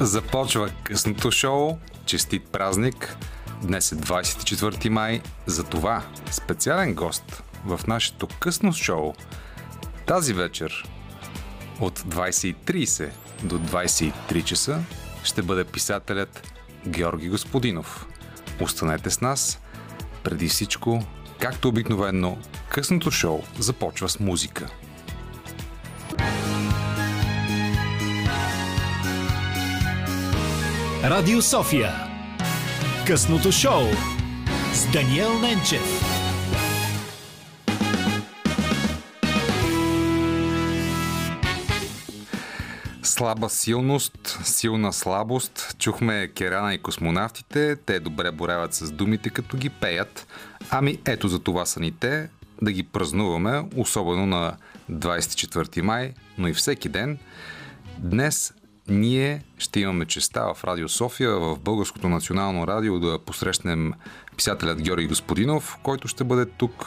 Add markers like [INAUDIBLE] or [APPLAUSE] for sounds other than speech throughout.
Започва късното шоу. Честит празник. Днес е 24 май. За това специален гост в нашето късно шоу тази вечер от 20.30 до 23 часа ще бъде писателят Георги Господинов. Останете с нас. Преди всичко, както обикновено, късното шоу започва с музика. Радио София. Късното шоу с Даниел Ненчев. Слаба силност, силна слабост. Чухме Керана и космонавтите. Те добре боряват с думите, като ги пеят. Ами ето за това са ни те. Да ги празнуваме, особено на 24 май, но и всеки ден. Днес ние ще имаме честа в Радио София, в Българското национално радио да посрещнем писателят Георги Господинов, който ще бъде тук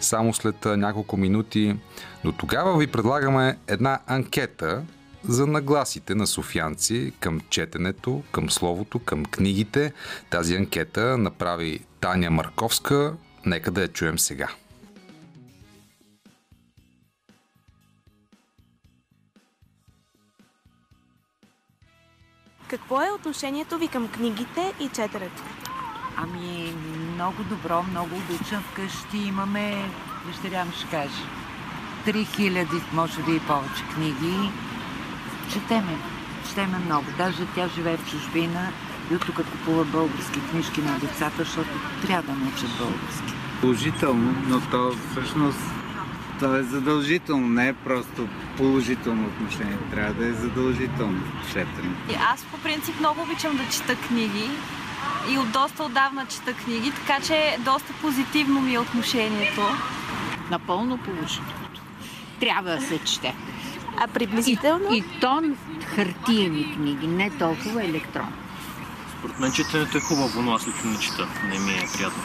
само след няколко минути. До тогава ви предлагаме една анкета за нагласите на софианци към четенето, към словото, към книгите. Тази анкета направи Таня Марковска. Нека да я чуем сега. Какво е отношението ви към книгите и четенето? Ами, много добро, много обичам. Вкъщи имаме, дъщеря ми ще каже, 3000, може би и повече книги. Четеме, четеме много. Даже тя живее в чужбина и от тук купува български книжки на децата, защото трябва да научат български. Положително, но то всъщност то е задължително, не е просто положително отношение. Трябва да е задължително четене. И Аз по принцип много обичам да чета книги и от доста отдавна чета книги, така че доста позитивно ми е отношението. Напълно положително. Трябва да се чете. А приблизително? И, и то хартиени книги, не толкова електронни. Според мен четенето е хубаво, но аз лично не чета. Не ми е приятно.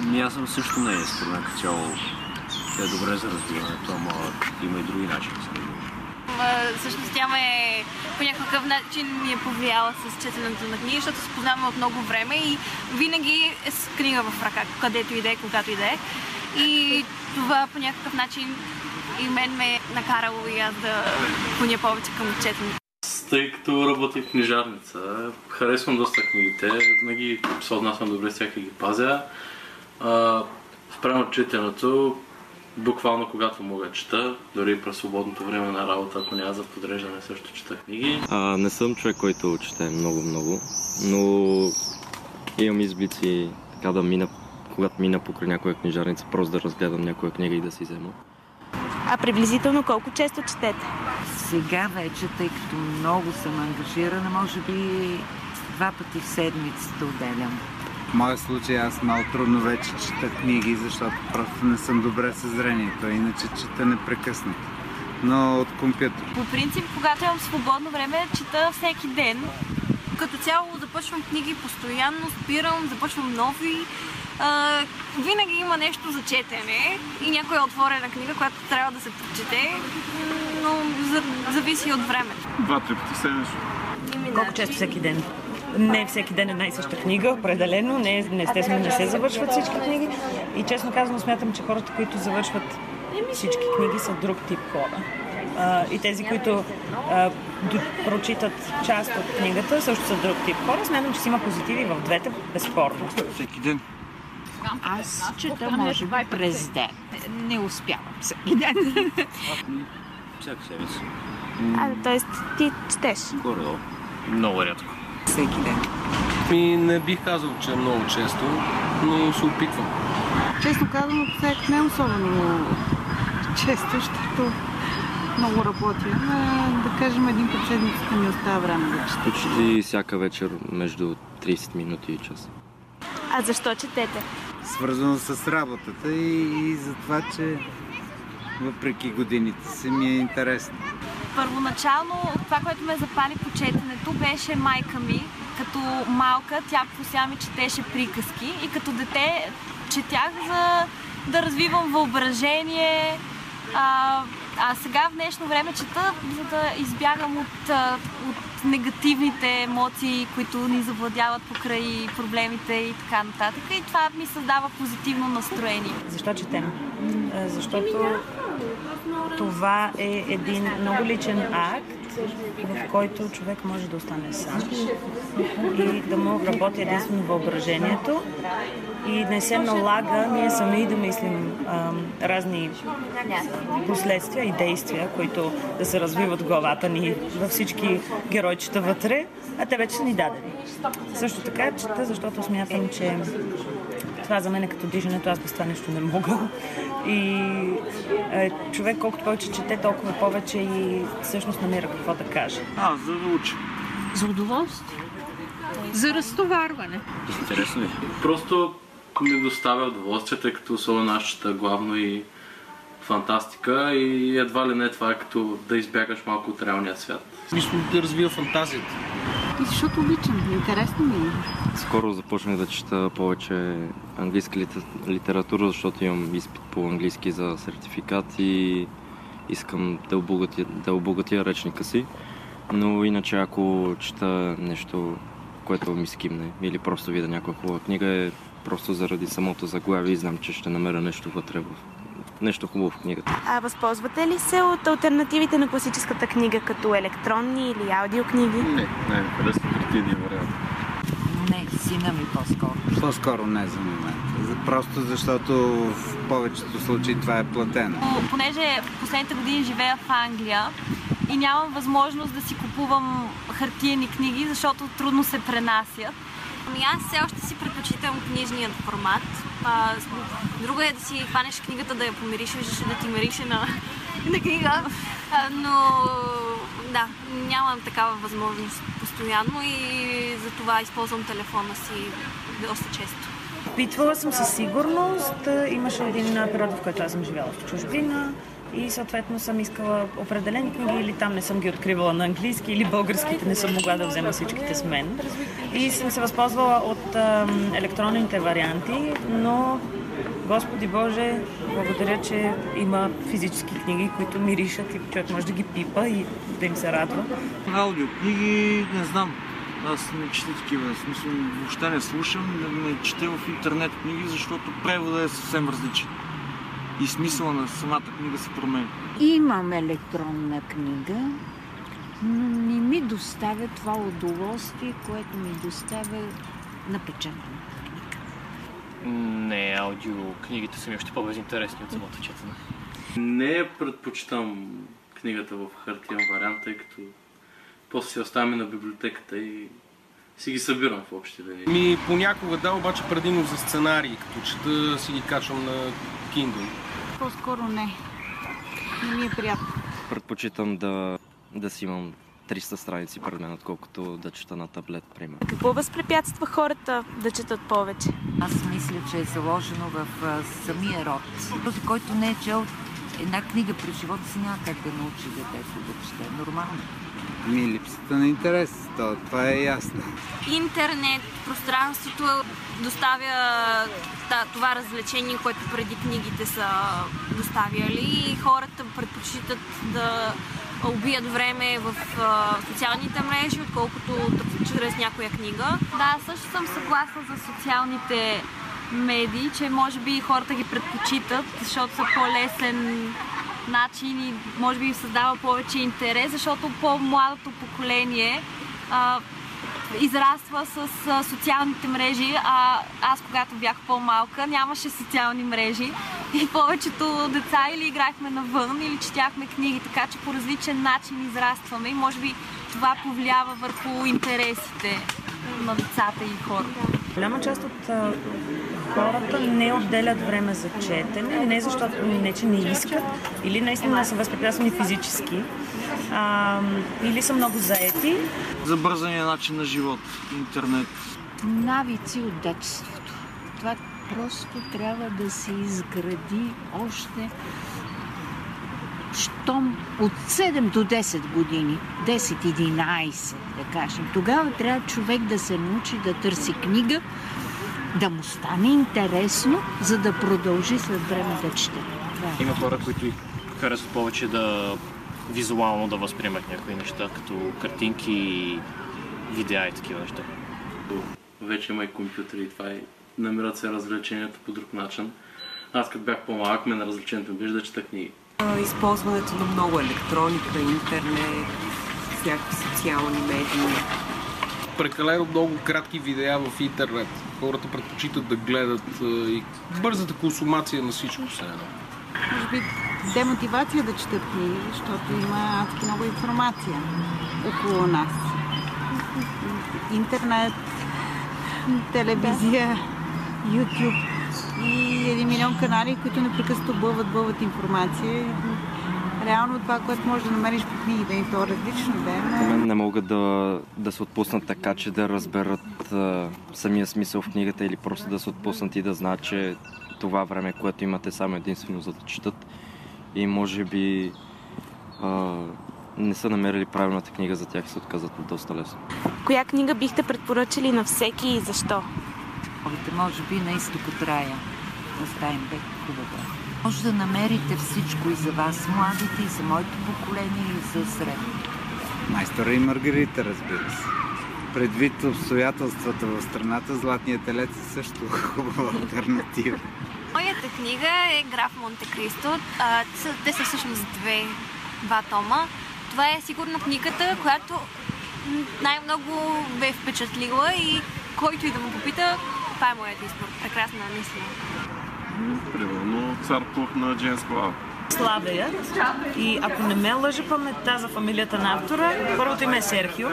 Ми аз съм също не е, според мен като цяло е добре за разбирането, ама има и други начини за разбиране. М, Всъщност тя ме по някакъв начин ми е повлияла с четенето на книги, защото се познаваме от много време и винаги е с книга в ръка, където и да е, когато и да е. И това по някакъв начин и мен ме е накарало и аз да поня повече към четенето. Тъй като работя в книжарница, харесвам доста книгите, винаги се отнасям добре с тях и ги пазя. А, спрямо четенето, буквално когато мога чета, дори през свободното време на работа, ако няма за подреждане, също чета книги. А, не съм човек, който чете много-много, но имам изблици така да мина, когато мина покрай някоя книжарница, просто да разгледам някоя книга и да си взема. А приблизително колко често четете? Сега вече, тъй като много съм ангажирана, може би два пъти в седмицата отделям. В моя случай аз много трудно вече чета книги, защото просто не съм добре със зрението, иначе чета непрекъснато. Но от компютър. По принцип, когато имам свободно време, чета всеки ден. Като цяло започвам книги постоянно, спирам, започвам нови. А, винаги има нещо за четене и някоя отворена книга, която трябва да се прочете, но за, зависи от времето. Два-три пъти седмично. Колко често всеки ден? Не всеки ден една и съща книга, определено. Не, не естествено не се завършват всички книги. И честно казано смятам, че хората, които завършват всички книги са друг тип хора. А, и тези, които а, прочитат част от книгата, също са друг тип хора. Смятам, че си има позитиви в двете, безспорно. Всеки ден. Аз чета, може би, през ден. Не успявам всеки ден. Всяка седмица. А, т.е. ти четеш. Горе-долу. Много рядко. Всеки ден. Ми не бих казал, че е много често, но се опитвам. Честно казано, сега не е особено често, защото много работя. А, да кажем, един път седмицата ми остава време да чета. Почти всяка вечер между 30 минути и час. А защо четете? Свързано с работата и, и за това, че въпреки годините си ми е интересно. Първоначално това, което ме запали по четенето, беше майка ми. Като малка тя постоянно ми четеше приказки и като дете четях за да развивам въображение, а, А сега в днешно време чета, за да избягам от, от негативните емоции, които ни завладяват покрай проблемите и така нататък. И това ми създава позитивно настроение. Защо четем? Защото това е един много личен акт, в който човек може да остане сам и да му работи единствено въображението и не се налага ние сами да мислим а, разни последствия и действия, които да се развиват в главата ни във всички геройчета вътре, а те вече са ни дадени. Също така чета, защото смятам, че това за мен е като дижането, аз без това нещо не мога. И е, човек колкото повече чете, толкова повече и всъщност намира какво да каже. А, за да учи. За удоволствие. За разтоварване. Интересно е. Просто ми доставя удоволствие, тъй като особено чета главно и фантастика и едва ли не това е като да избягаш малко от реалния свят. Мисля да развива фантазията. И защото обичам, интересно ми е. Скоро започнах да чета повече английска лите- литература, защото имам изпит по английски за сертификат и искам да обогатя, да обогатя речника си. Но иначе ако чета нещо, което ми скимне или просто видя някаква хубава книга, е просто заради самото заглавие и знам, че ще намеря нещо вътре в нещо хубаво в книгата. А възползвате ли се от альтернативите на класическата книга, като електронни или аудиокниги? Не, не, харесвам хартийния вариант. Не, сина ми по-скоро. По-скоро не за момента. За- Просто защото в повечето случаи това е платено. Но Понеже в последните години живея в Англия и нямам възможност да си купувам хартиени книги, защото трудно се пренасят. Ами аз все още си предпочитам книжният формат. А, друго е да си хванеш книгата, да я помиришеш, да ти мирише на, [LAUGHS] на книга. А, но да, нямам такава възможност постоянно и затова използвам телефона си доста често. Опитвала съм със сигурност. Имаше един период, в който аз съм живяла в чужбина и съответно съм искала определени книги или там не съм ги откривала на английски или българските не съм могла да взема всичките с мен. И съм се възползвала от ам, електронните варианти, но Господи Боже, благодаря, че има физически книги, които миришат и човек може да ги пипа и да им се радва. Аудиокниги, не знам. Аз не чета такива. Смисъл, въобще не слушам, не, не чета в интернет книги, защото превода е съвсем различен. И смисъла на самата книга се променя. Имам електронна книга, но не ми доставя това удоволствие, което ми доставя напечатаната книга. Не, аудиокнигите са ми още по-безинтересни от самото четене. Не предпочитам книгата в хартиен вариант, тъй като после си оставяме на библиотеката и си ги събирам в общи линии. Ми понякога да, обаче предимно за сценарии, като чета си ги качвам на Kindle. По-скоро не. Не ми е приятно. Предпочитам да, да си имам 300 страници пред мен, отколкото да чета на таблет, примерно. Какво възпрепятства хората да четат повече? Аз мисля, че е заложено в а, самия род. Този, който не е чел една книга през живота си, няма как да научи детето да чете. Нормално. Ми липсата на интерес, то, това е ясно. Интернет, пространството доставя та, това развлечение, което преди книгите са доставяли и хората предпочитат да убият време в а, социалните мрежи, отколкото да чрез някоя книга. Да, също съм съгласна за социалните медии, че може би хората ги предпочитат, защото са по-лесен начин и може би им създава повече интерес, защото по-младото поколение а, израства с социалните мрежи, а аз когато бях по-малка нямаше социални мрежи и повечето деца или играхме навън, или четяхме книги, така че по различен начин израстваме и може би това повлиява върху интересите на децата и хората. Голяма част от хората не отделят време за четене, не защото не, че не искат, или наистина са възпрепятствани физически, а, или са много заети. Забързания начин на живот, интернет. Навици от детството. Това просто трябва да се изгради още щом от 7 до 10 години, 10-11 да кажем, тогава трябва човек да се научи да търси книга, да му стане интересно, за да продължи след време да чете. Е. Има хора, които харесват повече да визуално да възприемат някои неща, като картинки и видеа и такива неща. Вече има и компютъри и това и намират се развлеченията по друг начин. Аз като бях по-малък, мен на развлечението беше да чета книги. Използването на много електроника, интернет, всякакви социални медии. Прекалено много кратки видеа в интернет. Хората предпочитат да гледат и бързата консумация на всичко все едно. Може би демотивация да четат книги, защото има адски много информация около нас. Интернет, телевизия, YouTube и един милион канали, които непрекъснато бълват, бълват информация. Реално това, което можеш да намериш по книгите, и то е различно да е. мен не могат да, да се отпуснат така, че да разберат а, самия смисъл в книгата или просто да се отпуснат и да знаят, че това време, което имате само единствено за да четат и може би а, не са намерили правилната книга за тях и се отказват доста лесно. Коя книга бихте предпоръчали на всеки и защо? Може би на изток от рая. Оставим бек хубаво. Може да намерите всичко и за вас, младите, и за моето поколение, и за средното. Майстора и Маргарита, разбира се. Предвид обстоятелствата в страната, Златният телец е също хубава альтернатива. Моята книга е Граф Монте Кристо. Те са всъщност две, два тома. Това е сигурно книгата, която най-много бе впечатлила и който и да му попита, това е моят избор. Прекрасна, наистина. Примерно цар Пух на Джеймс Клау. Славеят. И ако не ме лъжи паметта за фамилията на автора, първото име е Серхио.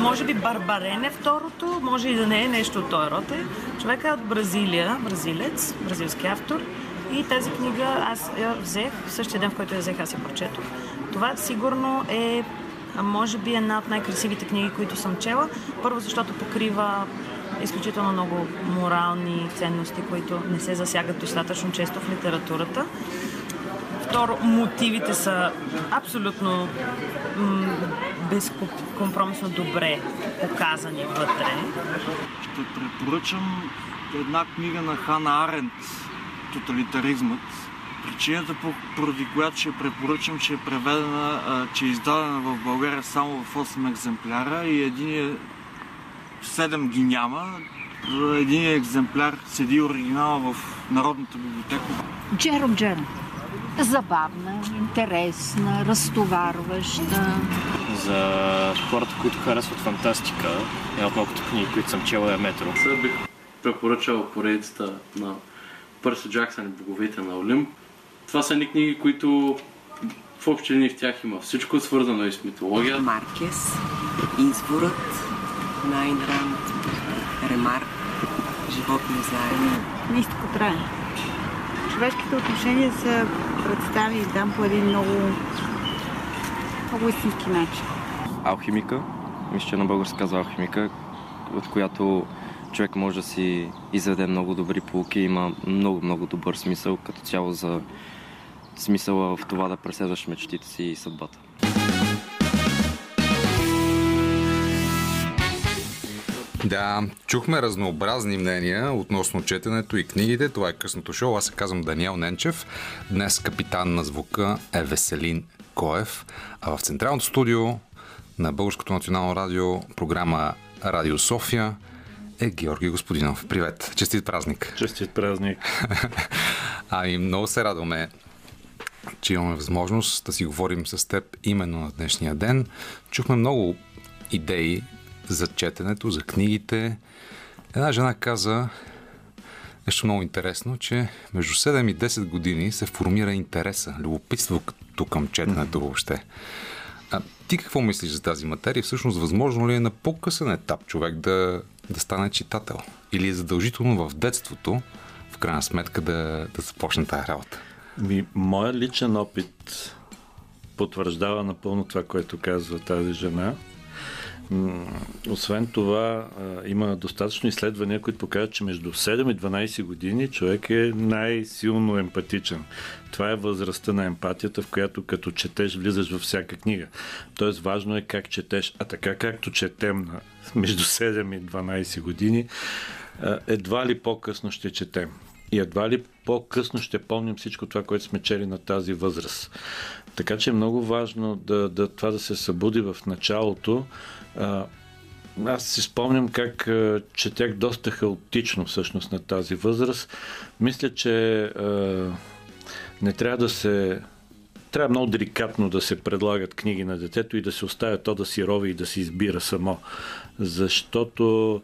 Може би Барбарен е второто, може и да не е нещо от този род. е. Човека е от Бразилия, бразилец, бразилски автор. И тази книга аз я взех, в същия ден, в който я взех, аз я прочетох. Това сигурно е може би една от най-красивите книги, които съм чела. Първо, защото покрива изключително много морални ценности, които не се засягат достатъчно често в литературата. Второ, мотивите са абсолютно м- безкомпромисно добре показани вътре. Ще препоръчам една книга на Хана Арент «Тоталитаризмът». Причината, поради която ще препоръчам, че е преведена, че е издадена в България само в 8 екземпляра и един 7 ги няма. Един екземпляр седи оригинала в Народната библиотека. Джеро Джеро. Забавна, интересна, разтоварваща. За хората, които харесват фантастика, една от малкото книги, които съм чел е Метро. Сега бих препоръчал поредицата на Пърси Джаксън и Боговете на Олимп. Това са едни книги, които в общи линии в тях има всичко свързано и с митология. Маркес, Изворът, Найн Ранд, Ремарк, Животни заедно. Нищо трае. Човешките отношения са представени там по един много, много истински начин. Алхимика, мисля, че на български казва алхимика, от която човек може да си изведе много добри полуки, има много, много добър смисъл като цяло за смисъла в това да преследваш мечтите си и съдбата. Да, чухме разнообразни мнения относно четенето и книгите. Това е късното шоу. Аз се казвам Даниел Ненчев. Днес капитан на звука е Веселин Коев. А в централното студио на Българското национално радио програма Радио София е Георги Господинов. Привет! Честит празник! Честит празник! [LAUGHS] ами, много се радваме, че имаме възможност да си говорим с теб именно на днешния ден. Чухме много идеи за четенето, за книгите. Една жена каза нещо много интересно, че между 7 и 10 години се формира интереса, любопитството към четенето въобще. А ти какво мислиш за тази материя? Всъщност, възможно ли е на по-късен етап човек да, да стане читател? Или е задължително в детството, в крайна сметка, да, да започне тази работа? Ми, моя личен опит потвърждава напълно това, което казва тази жена. Освен това, има достатъчно изследвания, които показват, че между 7 и 12 години човек е най-силно емпатичен. Това е възрастта на емпатията, в която като четеш, влизаш във всяка книга. Тоест, важно е как четеш. А така както четем на [LAUGHS] между 7 и 12 години, едва ли по-късно ще четем. и едва ли по-късно ще помним всичко това, което сме чели на тази възраст. Така че е много важно да, да, това да се събуди в началото. Аз си спомням как а, четях доста хаотично всъщност на тази възраст. Мисля, че а, не трябва да се трябва много деликатно да се предлагат книги на детето и да се оставя то да си рови и да си избира само. Защото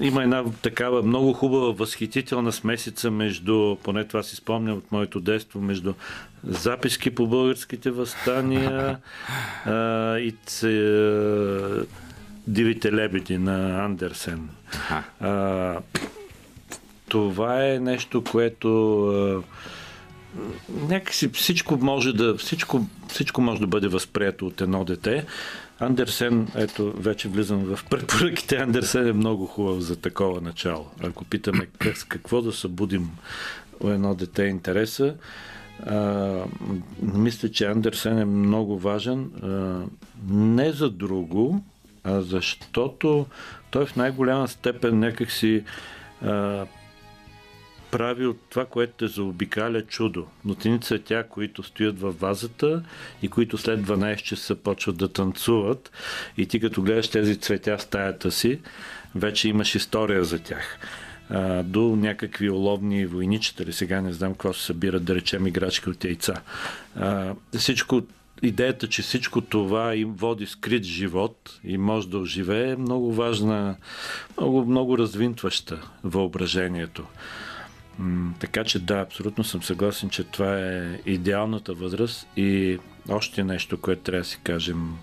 има една такава много хубава, възхитителна смесица между, поне това си спомням от моето детство, между записки по българските възстания uh, и uh, Дивите лебеди на Андерсен. Uh, това е нещо, което uh, някакси всичко може да, всичко, всичко може да бъде възприето от едно дете. Андерсен, ето, вече влизам в препоръките. Андерсен е много хубав за такова начало. Ако питаме как, какво да събудим у едно дете интереса, а, мисля, че Андерсен е много важен. А, не за друго, а защото той в най-голяма степен някакси а, прави от това, което те заобикаля чудо. Нотини цветя, които стоят във вазата и които след 12 часа почват да танцуват. И ти като гледаш тези цветя в стаята си, вече имаш история за тях. До някакви оловни войничета, сега не знам какво се събират, да речем играчки от яйца. А, всичко идеята, че всичко това им води скрит живот и може да оживее е много важна, много, много развинтваща въображението. Така че да, абсолютно съм съгласен, че това е идеалната възраст и още нещо, което трябва да си кажем.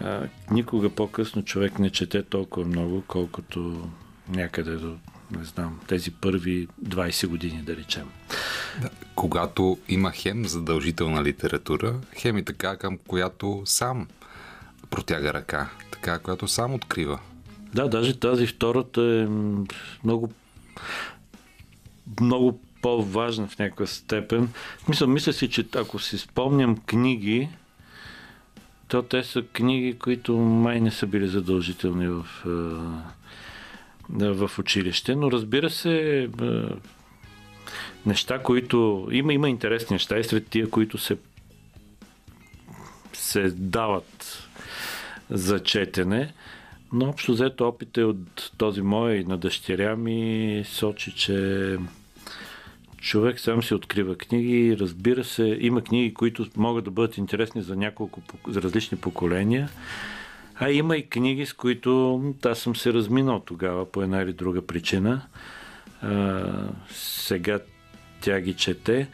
А, никога по-късно човек не чете толкова много, колкото някъде до, не знам, тези първи 20 години, да речем. Да, когато има хем задължителна литература, хем и така, към която сам протяга ръка, така, която сам открива. Да, даже тази втората е много много по-важна в някаква степен. Мисля, мисля си, че ако си спомням книги, то те са книги, които май не са били задължителни в, в училище, но разбира се, неща, които... Има, има интересни неща и сред тия, които се се дават за четене. Но общо взето опите от този мой и на дъщеря ми сочи, че човек сам си открива книги. Разбира се, има книги, които могат да бъдат интересни за няколко, за различни поколения. А има и книги, с които аз съм се разминал тогава по една или друга причина. А, сега тя ги чете.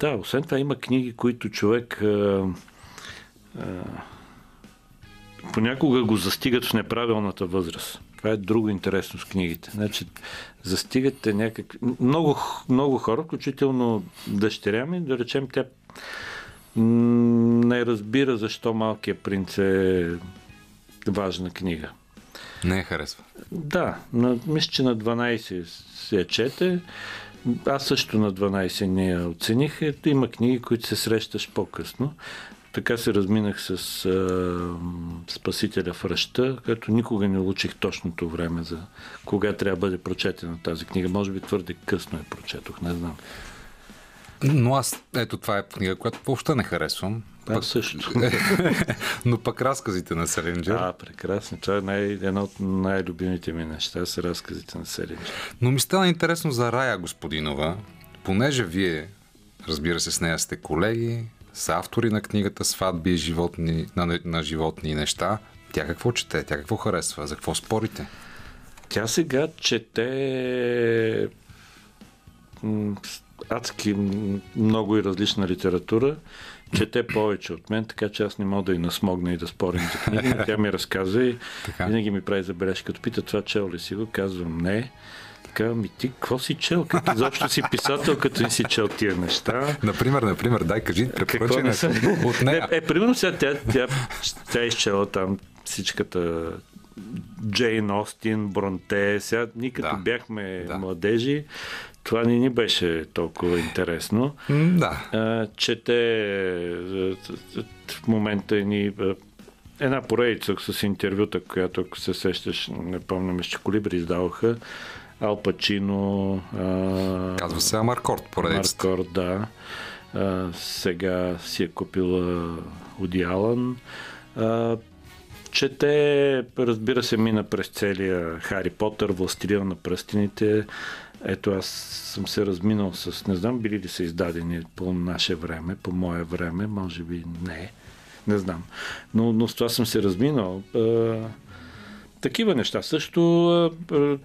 Да, освен това има книги, които човек а, а, понякога го застигат в неправилната възраст. Това е друго интересно с книгите. Значи, застигате някакви... Много, много хора, включително дъщеря ми, да речем, тя не разбира защо Малкият принц е важна книга. Не я харесва. Да, на, мисля, че на 12 се я чете. Аз също на 12 не я оцених. Ето има книги, които се срещаш по-късно. Така се разминах с а, Спасителя в ръща, като никога не учих точното време за кога трябва да бъде прочетена тази книга. Може би твърде късно я прочетох, не знам. Но аз, ето това е книга, която въобще не харесвам. Аз пък... също. [LAUGHS] Но пък разказите на Селинджер. А, прекрасно. Това е най- едно от най-любимите ми неща, са разказите на Селинджер. Но ми стана интересно за Рая Господинова, понеже вие, разбира се, с нея сте колеги, са автори на книгата Сватби животни, на, на животни и неща. Тя какво чете? Тя какво харесва? За какво спорите? Тя сега чете адски много и различна литература. Чете повече от мен, така че аз не мога да и насмогна и да спорим за книги. [LAUGHS] Тя ми разказва и така. винаги ми прави забележка. Като пита това чел ли си го, казвам не. Така, ми ти какво си чел? Като изобщо си писател, като не си чел тия неща. Например, например, дай кажи, препоръчай от нея. Е, е, примерно сега тя, тя, тя е изчела там всичката Джейн Остин, Бронте. Сега ние като да. бяхме да. младежи, това не ни беше толкова интересно. Да. А, чете в момента ни една поредица с интервюта, която ако се сещаш, не помня, че Колибри издаваха, Ал Пачино. А... Казва се Амаркорд, поредицата. Амаркорд, да. А, сега си е купила Уди Алън. А, чете, разбира се, мина през целия Хари Потър, Властелина на пръстените. Ето аз съм се разминал с, не знам били ли са издадени по наше време, по мое време, може би не, не знам. Но, но с това съм се разминал. А, такива неща. Също а,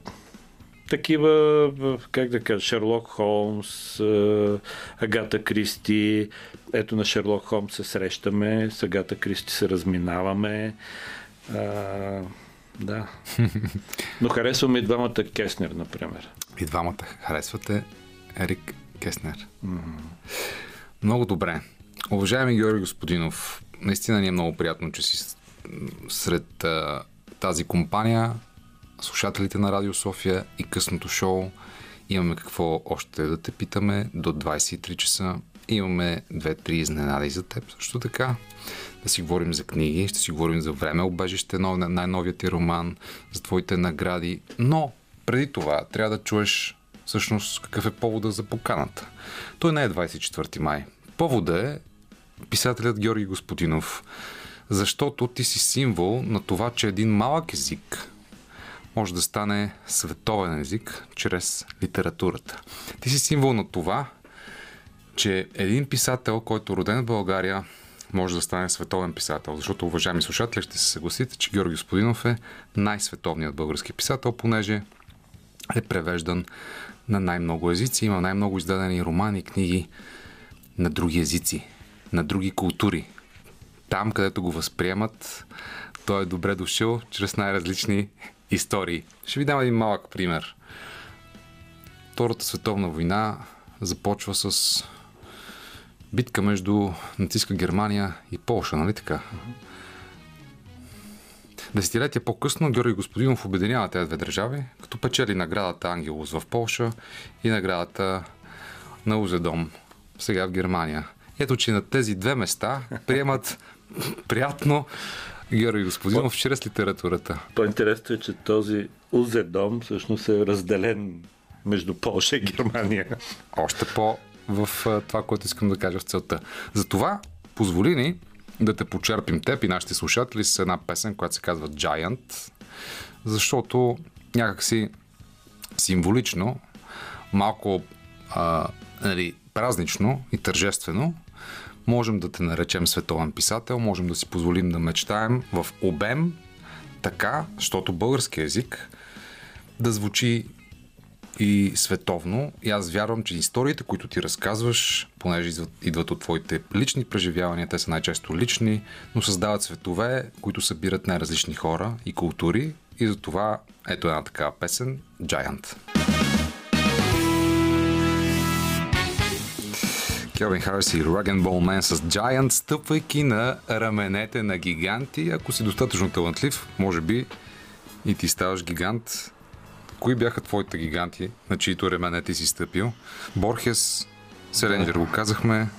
такива, как да кажа, Шерлок Холмс, Агата Кристи. Ето на Шерлок Холмс се срещаме, с Агата Кристи се разминаваме. А, да. [LAUGHS] Но харесваме и двамата Кеснер, например. И двамата харесвате Ерик Кеснер. Mm-hmm. Много добре. Уважаеми Георги Господинов, наистина ни е много приятно, че си сред а, тази компания, слушателите на Радио София и късното шоу. Имаме какво още да те питаме до 23 часа. Имаме две-три изненади за теб също така. Да си говорим за книги, ще си говорим за време обежище, най-новият ти роман, за твоите награди. Но преди това трябва да чуеш всъщност какъв е повода за поканата. Той не е 24 май. Повода е писателят Георги Господинов, защото ти си символ на това, че един малък език може да стане световен език чрез литературата. Ти си символ на това, че един писател, който е роден в България, може да стане световен писател. Защото, уважаеми слушатели, ще се съгласите, че Георги Господинов е най-световният български писател, понеже е превеждан на най-много езици, има най-много издадени романи, книги на други езици, на други култури. Там, където го възприемат, той е добре дошъл чрез най-различни истории. Ще ви дам един малък пример. Втората световна война започва с битка между нацистска Германия и Полша, нали така? Десетилетия по-късно Георги Господинов обединява тези две държави, като печели наградата Ангелус в Полша и наградата на Узедом, сега в Германия. Ето, че на тези две места приемат приятно Георги Господинов чрез литературата. По-интересно е, че този Узедом всъщност е разделен между Польша и Германия. Още по в това, което искам да кажа в целта. Затова позволи ни да те почерпим теб и нашите слушатели с една песен, която се казва Giant, защото някакси символично, малко а, нали, празнично и тържествено можем да те наречем световен писател, можем да си позволим да мечтаем в обем, така, защото български язик да звучи и световно. И аз вярвам, че историите, които ти разказваш, понеже идват, от твоите лични преживявания, те са най-често лични, но създават светове, които събират най-различни хора и култури. И за това ето една такава песен Giant. Келвин Харрис и Rag Man с Giant, стъпвайки на раменете на гиганти. Ако си достатъчно талантлив, може би и ти ставаш гигант. Кои бяха твоите гиганти, на чието ремене ти си стъпил? Борхес, Селенджер го казахме,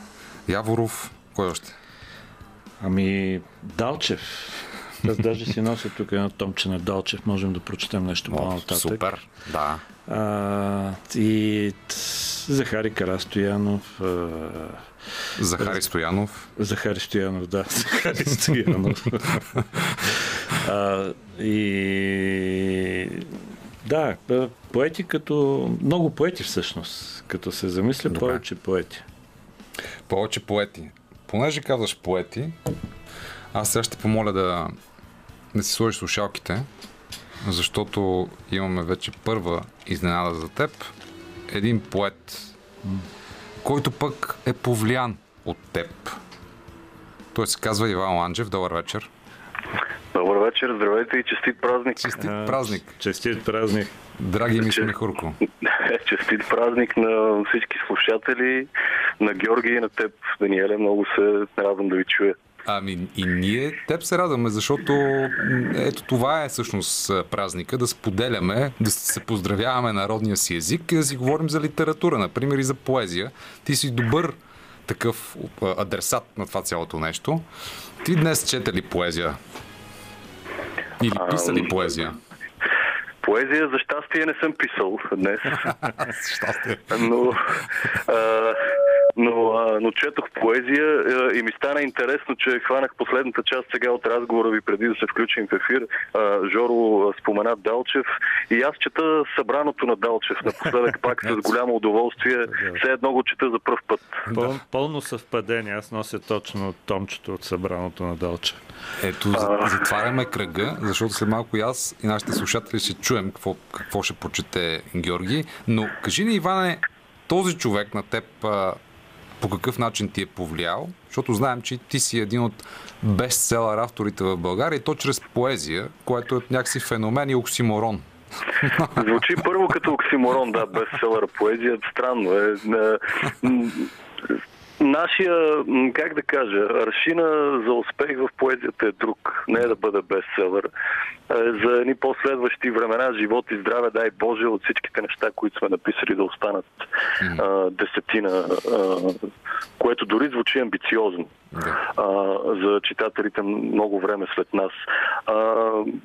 Яворов, кой още? Ами, Далчев. Аз даже си нося тук едно томче на Далчев, можем да прочетем нещо по-нататък. Супер, да. А, и Захари Карастоянов. А... Захари Стоянов. Захари Стоянов, да. [LAUGHS] Захари Стоянов. а, и да, поети като... Много поети всъщност, като се замисля, Добре. повече поети. Повече поети. Понеже казваш поети, аз сега ще помоля да, да си сложиш слушалките, защото имаме вече първа изненада за теб. Един поет, който пък е повлиян от теб. Той се казва Иван Ланджев. Добър вечер. Добър вечер, здравейте и честит празник. Честит празник. Честит празник. Драги ми Смехурко. [LAUGHS] честит празник на всички слушатели, на Георги и на теб, Даниеле. Много се радвам да ви чуя. Ами и ние теб се радваме, защото ето това е всъщност празника, да споделяме, да се поздравяваме народния си език и да си говорим за литература, например и за поезия. Ти си добър такъв адресат на това цялото нещо. Ти днес чете ли поезия? Или писа ли поезия? Поезия за щастие не съм писал днес. [LAUGHS] щастие. Но, а, но, а, но четох поезия а, и ми стана интересно, че хванах последната част сега от разговора ви преди да се включим в ефир. А, Жоро а, спомена Далчев и аз чета събраното на Далчев напоследък пак с голямо удоволствие. Все едно го чета за първ път. Пъл, пълно съвпадение. Аз нося точно томчето от събраното на Далчев. Ето, затваряме кръга, защото след малко и аз и нашите слушатели ще чуем какво, какво ще прочете Георги. Но кажи ни, Иване, този човек на теб по какъв начин ти е повлиял? Защото знаем, че ти си един от бестселър авторите в България и то чрез поезия, което е някакси феномен и оксиморон. [LAUGHS] Звучи първо като оксиморон, да, бестселър поезия. Странно е. Нашия, как да кажа, аршина за успех в поезията е друг. Не е да бъда бестселър. За едни последващи времена, живот и здраве, дай Боже, от всичките неща, които сме написали да останат а, десетина, а, което дори звучи амбициозно а, за читателите много време след нас. А,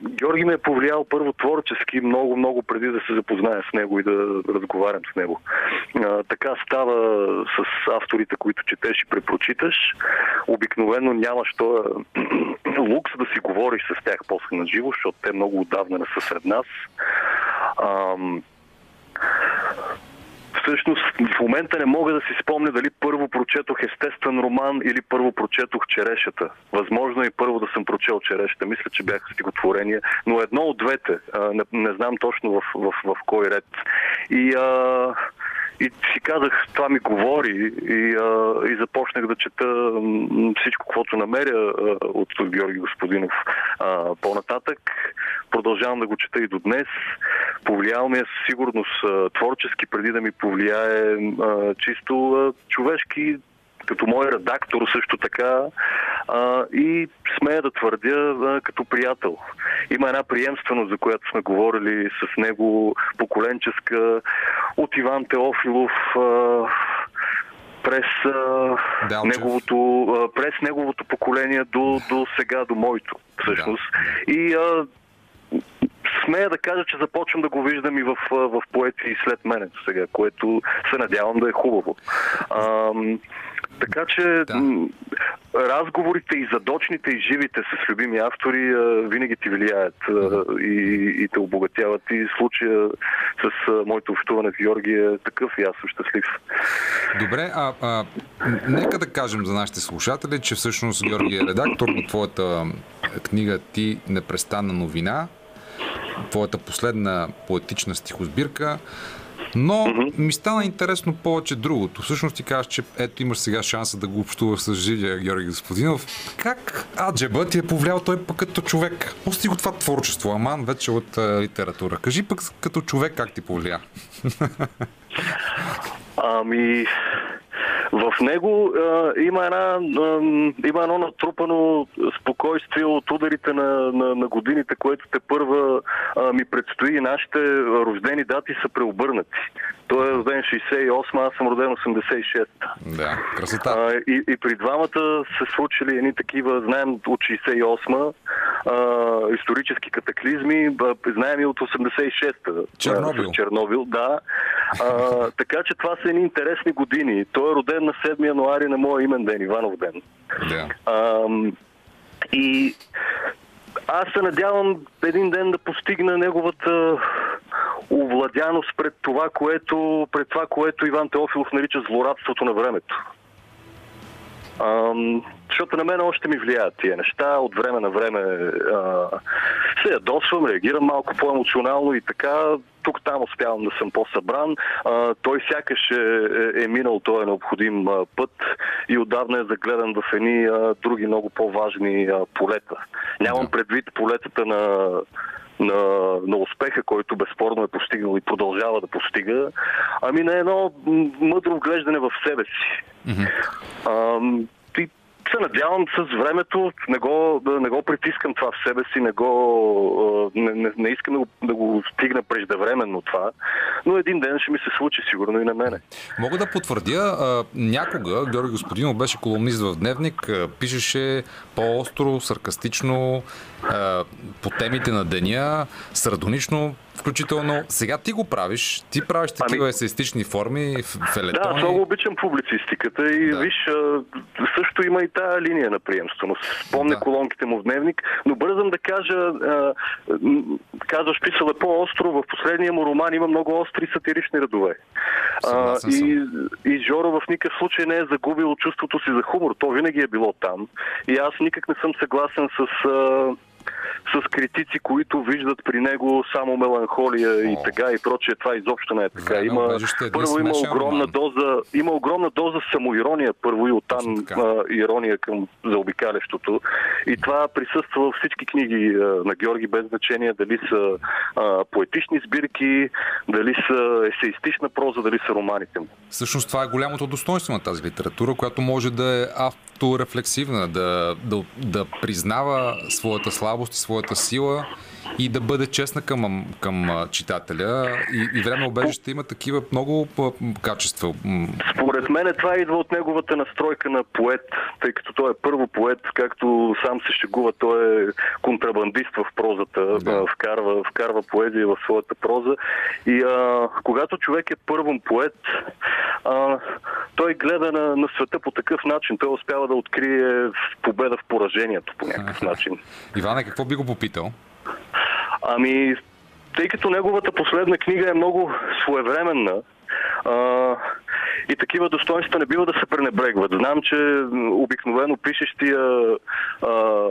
Георги ме е повлиял първо творчески, много, много преди да се запозная с него и да разговарям с него. А, така става с авторите, които четеш и препрочиташ. Обикновено нямаш този [CLEARS THROAT] лукс да си говориш с тях после на живо, защото те много отдавна не са сред нас. Ам... Всъщност в момента не мога да си спомня дали първо прочетох естествен роман или първо прочетох черешата. Възможно е и първо да съм прочел черешата. Мисля, че бяха стихотворения, но едно от двете. Не, не знам точно в, в, в кой ред. И а, и си казах, това ми говори и, а, и започнах да чета всичко, което намеря а, от Георги Господинов а, по-нататък. Продължавам да го чета и до днес. Повлиял ми е със сигурност а, творчески, преди да ми повлияе а, чисто а, човешки като мой редактор също така а, и смея да твърдя а, като приятел. Има една приемственост, за която сме говорили с него, поколенческа, от Иван Теофилов, а, през а, неговото, а, през неговото поколение до, до сега, до моето, всъщност. Да. И а, смея да кажа, че започвам да го виждам и в, в поети след мене сега, което се надявам да е хубаво. А, така че да. разговорите и задочните и живите с любими автори винаги ти влияят и, и те обогатяват. И случая с моето общуване с Георги е такъв и аз съм щастлив. Добре, а, а нека да кажем за нашите слушатели, че всъщност Георги е редактор на твоята книга Ти непрестанна новина, твоята последна поетична стихосбирка. Но mm-hmm. ми стана интересно повече другото. Всъщност ти казваш, че ето имаш сега шанса да го общуваш с Жилия Георги Господинов. Как Аджеба ти е повлиял той пък като човек? Пусти го това творчество, аман вече от а, литература. Кажи пък като човек как ти повлия. [LAUGHS] Ами, в него а, има, една, а, има едно натрупано спокойствие от ударите на, на, на годините, което те първа а, ми предстои. Нашите рождени дати са преобърнати. Той е роден 68, аз съм роден 86. Да, красота. А, и, и при двамата се случили едни такива, знаем от 68 а, исторически катаклизми, знаем и от 86-та. Чернобил. Чернобил, да. А, така че това са едни интересни години. Той е роден на 7 януари на моя имен ден, Иванов ден. Да. А, и аз се надявам един ден да постигна неговата овладяност пред това, което, пред това, което Иван Теофилов нарича злорадството на времето. Ам, защото на мен още ми влияят тия неща. От време на време а, се ядосвам, реагирам малко по-емоционално и така. Тук-там успявам да съм по-събран. А, той сякаш е, е, е минал този необходим а, път и отдавна е загледан в едни а, други много по-важни а, полета. Нямам предвид полетата на на, на успеха, който безспорно е постигнал и продължава да постига, ами на едно мъдро вглеждане в себе си. Mm-hmm се надявам с времето, не го, не го притискам това в себе си, не, го, не, не, не искам да го, да го стигна преждевременно това, но един ден ще ми се случи сигурно и на мене. Мога да потвърдя, някога Георги Господинов беше колумнист в Дневник, пишеше по-остро, саркастично по темите на деня, сардонично, Включително, сега ти го правиш, ти правиш такива ами... есеистични форми електрони. Да, много обичам публицистиката и да. виж, също има и тая линия на приемственост. Спомня да. колонките му в дневник, но бързам да кажа, казваш писал е по-остро, в последния му роман има много остри сатирични редове. А, и, и Жоро в никакъв случай не е загубил чувството си за хумор. То винаги е било там. И аз никак не съм съгласен с с критици, които виждат при него само меланхолия О. и така и прочее. Това изобщо не е така. Време, има, е първо има огромна роман. доза, има огромна доза самоирония, първо и оттам а, ирония към заобикалящото. И това присъства във всички книги а, на Георги, без значение дали са а, поетични сбирки, дали са есеистична проза, дали са романите му. Всъщност това е голямото достоинство на тази литература, която може да е авторефлексивна, да, да, да признава своята слабост и своята сила и да бъде честна към, към читателя. И, и време обежище има такива много качества. Според мен това идва от неговата настройка на поет, тъй като той е първо поет, както сам се шегува, той е контрабандист в прозата, да. вкарва, вкарва поезия в своята проза. И а, когато човек е първом поет, а, той гледа на, на света по такъв начин. Той успява да открие победа в поражението по някакъв начин. Иване, какво би го попитал? Ами, тъй като неговата последна книга е много своевременна, а, и такива достоинства не бива да се пренебрегват. Знам, че обикновено пишещия а,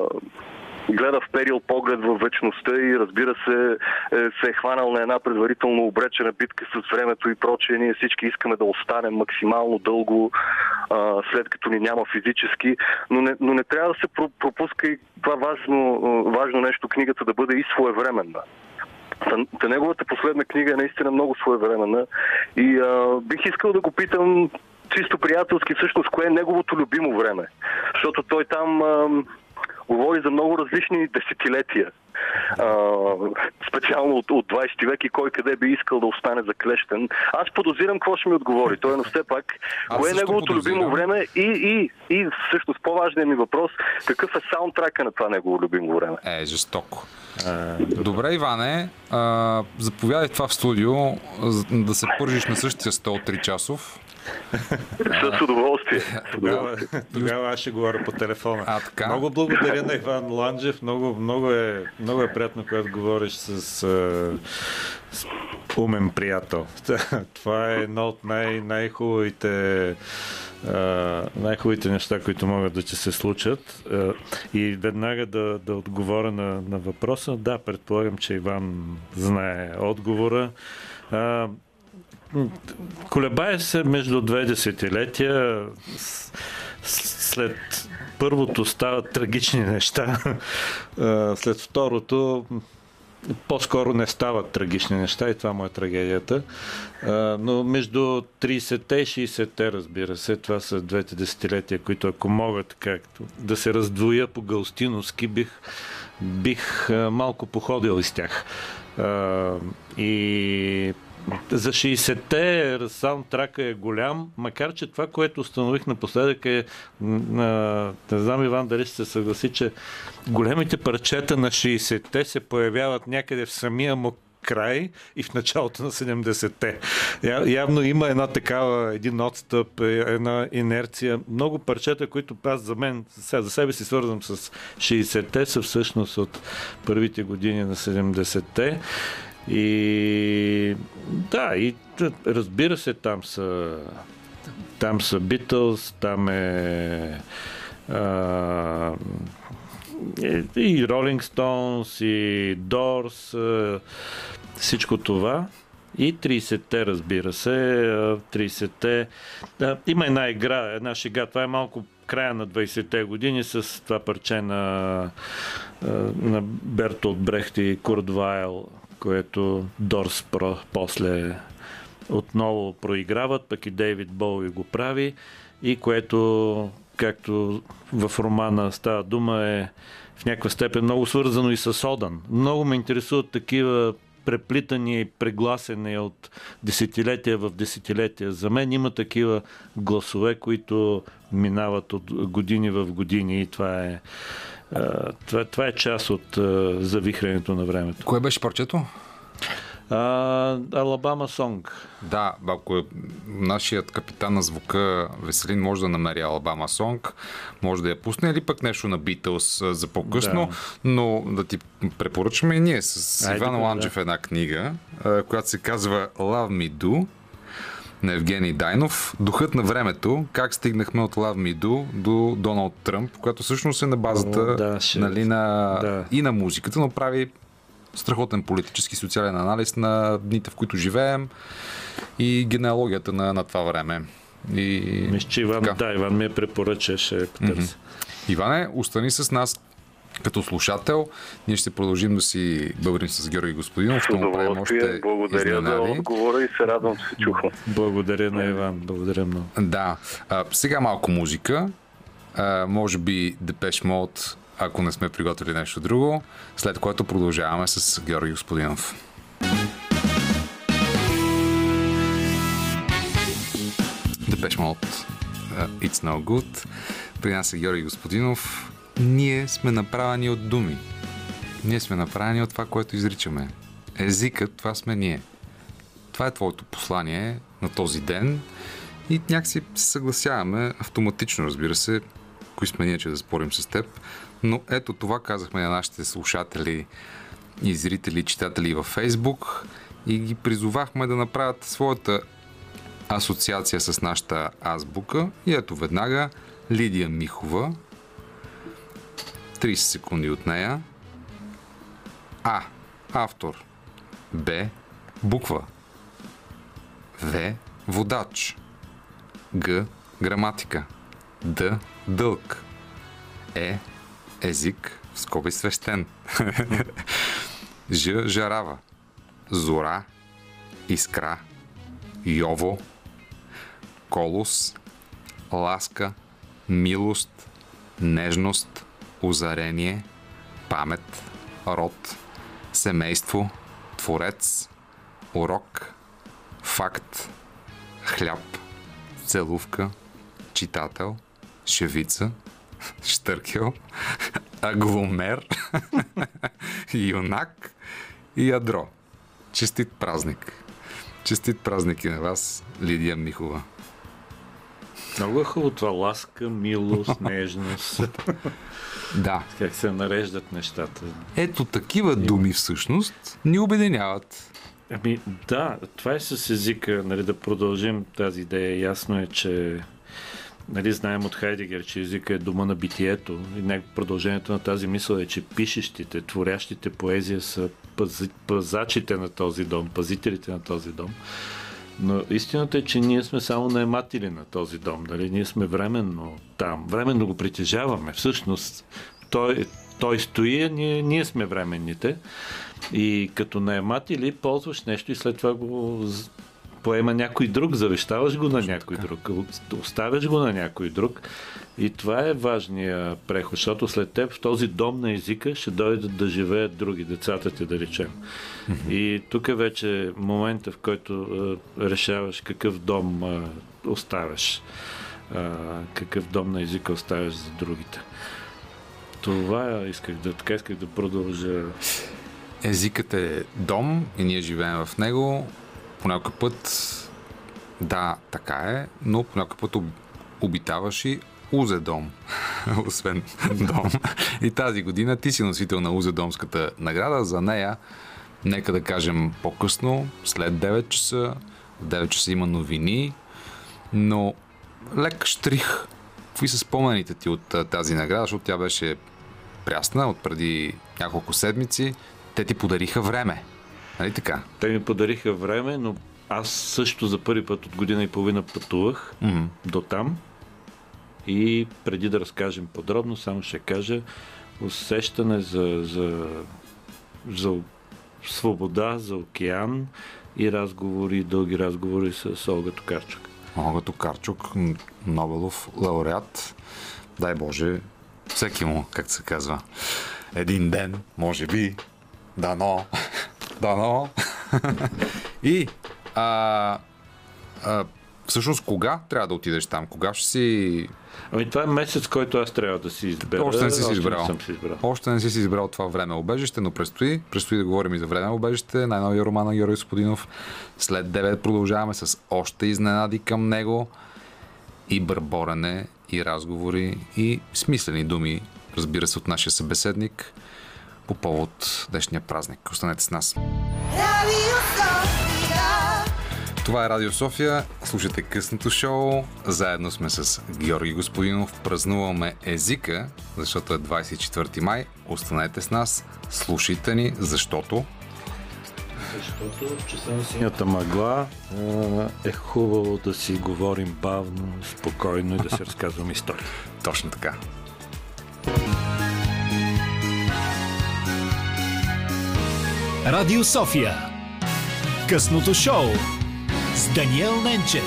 гледа вперил поглед в вечността и разбира се е, се е хванал на една предварително обречена битка с времето и прочее. Ние всички искаме да останем максимално дълго а, след като ни няма физически, но не, но не трябва да се пропуска и това важно, важно нещо книгата да бъде и своевременна. Та, неговата последна книга е наистина много своевременна и а, бих искал да го питам чисто приятелски всъщност кое е неговото любимо време. Защото той там а, говори за много различни десетилетия. А, специално от, от 20 век и кой къде би искал да остане заклещен. Аз подозирам какво ще ми отговори. Той, но все пак, Аз кое е неговото подозирам. любимо време и, и, и всъщност по-важният ми въпрос, какъв е саундтрака на това негово любимо време? Е, жестоко. Е, добре, Иване, а, заповядай това в студио да се пържиш на същия стол 3 часов с удоволствие. [LAUGHS] Тогава, тогава аз ще говоря по телефона. А, така? Много благодаря на Иван Ланджев. Много, много, е, много е приятно, когато говориш с, с умен приятел. [LAUGHS] Това е едно от най- най-хубавите най-хубавите неща, които могат да се случат. И веднага да, да отговоря на, на въпроса. Да, предполагам, че Иван знае отговора. Колебае се между две десетилетия. След първото стават трагични неща. [LAUGHS] След второто по-скоро не стават трагични неща и това му е трагедията. Но между 30-те и 60-те, разбира се, това са двете десетилетия, които ако могат както да се раздвоя по галстиновски, бих, бих малко походил из тях. И за 60-те саундтрака е голям, макар че това, което установих напоследък е, не знам Иван дали ще се съгласи, че големите парчета на 60-те се появяват някъде в самия му край и в началото на 70-те. Явно има една такава, един отстъп, е, една инерция. Много парчета, които аз за мен, за себе си свързвам с 60-те, са всъщност от първите години на 70-те. И да, и разбира се, там са там са Beatles, там е а, и Rolling Stones, и Doors, всичко това. И 30-те, разбира се. 30-те. Да, има една игра, една шега. Това е малко края на 20-те години с това парче на, на Бертолд Брехт и Курт Вайл което Дорс про, после отново проиграват, пък и Дейвид Боуи го прави и което, както в романа става дума, е в някаква степен много свързано и с Одан. Много ме интересуват такива преплитани и прегласени от десетилетия в десетилетия. За мен има такива гласове, които минават от години в години и това е това, това е част от завихрането на времето. Кое беше парчето? Алабама Сонг. Да, ако нашият капитан на звука Веселин може да намери Алабама Сонг, може да я пусне или пък нещо на Битълс за по-късно, да. но да ти препоръчаме и ние с Айде, Иван Ланджев да. една книга, която се казва Love Me Do на Евгений Дайнов. Духът на времето, как стигнахме от Love Me Do до Доналд Тръмп, която всъщност е на базата О, да, ще... нали, на... Да. и на музиката, но прави страхотен политически социален анализ на дните, в които живеем и генеалогията на, на това време. И... Мисля, че Иван, да, Иван ми е препоръча, ще потърся. Mm-hmm. Иване, остани с нас като слушател. Ние ще продължим да си бъбрим с Георги Господинов. С удоволствие. Благодаря изненади. за отговора и се радвам, че се чухам. Благодаря на Иван. Благодаря много. Да. А, сега малко музика. А, може би Депеш Мод, ако не сме приготвили нещо друго, след което продължаваме с Георги Господинов. Депеш Мод, It's No Good. При нас е Георги Господинов ние сме направени от думи. Ние сме направени от това, което изричаме. Езикът, това сме ние. Това е твоето послание на този ден и някакси се съгласяваме автоматично, разбира се, кои сме ние, че да спорим с теб. Но ето това казахме на нашите слушатели и зрители, читатели във Фейсбук и ги призовахме да направят своята асоциация с нашата азбука. И ето веднага Лидия Михова 30 секунди от нея. А. Автор. Б. Буква. В. Водач. Г. Граматика. Д. Дълг. Е. Език. В скоби свещен. [LAUGHS] Ж. Жарава. Зора. Искра. Йово. Колос. Ласка. Милост. Нежност озарение, памет, род, семейство, творец, урок, факт, хляб, целувка, читател, шевица, [LAUGHS] штъркел, [LAUGHS] агломер, [LAUGHS] юнак и ядро. Честит празник! Честит празник и на вас, Лидия Михова. Много е хубаво това. Ласка, милост, нежност. [LAUGHS] Да. Как се нареждат нещата. Ето такива думи всъщност ни обединяват. Ами да, това е с езика, нали, да продължим тази идея. Ясно е, че нали, знаем от Хайдегер, че езика е дума на битието. И продължението на тази мисъл е, че пишещите, творящите поезия са пазачите на този дом, пазителите на този дом. Но истината е, че ние сме само наематели на този дом. Дали? Ние сме временно там. Временно го притежаваме. Всъщност, той, той стои, а ние, ние сме временните. И като наематели ползваш нещо и след това го поема някой друг, завещаваш го на някой друг, оставяш го на някой друг. И това е важният преход, защото след теб в този дом на езика ще дойдат да живеят други, децата ти да речем. И тук е вече момента, в който а, решаваш какъв дом а, оставяш, а, какъв дом на езика оставяш за другите. Това исках да, така исках да продължа. Езикът е дом и ние живеем в него. Понякога път, да, така е, но понякога път обитаваш и Узедом, [LAUGHS] освен дом. И тази година ти си носител на Узедомската награда. За нея, нека да кажем по-късно, след 9 часа. В 9 часа има новини, но лек штрих. Какви са спомените ти от тази награда, защото тя беше прясна от преди няколко седмици. Те ти подариха време. Нали така? Те ми подариха време, но аз също за първи път от година и половина пътувах mm-hmm. до там и преди да разкажем подробно, само ще кажа усещане за, за, за свобода, за океан и разговори, дълги разговори с Олга Токарчук. Олга Токарчук, Нобелов лауреат. Дай Боже, всеки му, как се казва, един ден, може би, дано, дано. и а, а, Всъщност, кога трябва да отидеш там? Кога ще си... Ами това е месец, който аз трябва да си избера. Още не си си избрал. Не съм си избрал. Още не си си избрал това време обежище, но предстои. Предстои да говорим и за време обежище. Най-новия роман на Георги Господинов. След 9 продължаваме с още изненади към него. И бърборене, и разговори, и смислени думи, разбира се, от нашия събеседник по повод днешния празник. Останете с нас. Това е Радио София. Слушате късното шоу. Заедно сме с Георги Господинов. Празнуваме езика, защото е 24 май. Останете с нас. Слушайте ни, защото... Защото часа на синята мъгла е хубаво да си говорим бавно, спокойно и да си разказваме истории. Точно така. Радио София. Късното шоу с Даниел Ненчев.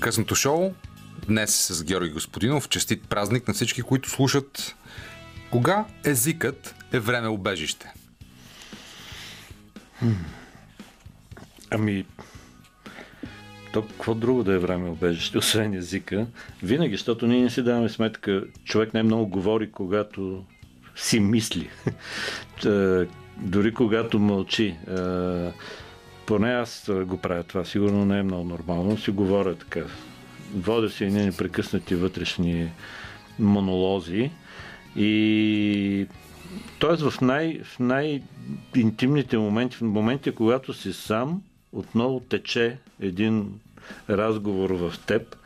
Късното шоу днес с Георги Господинов. Честит празник на всички, които слушат кога езикът е време убежище. Ами, то какво друго да е време убежище, освен езика? Винаги, защото ние не си даваме сметка, човек най-много говори, когато си мисли. Дори когато мълчи. Поне аз го правя това. Сигурно не е много нормално. Си говоря така. Водя си едни непрекъснати вътрешни монолози. И т.е. в, най, в най-интимните моменти, в моменти, когато си сам, отново тече един разговор в теб.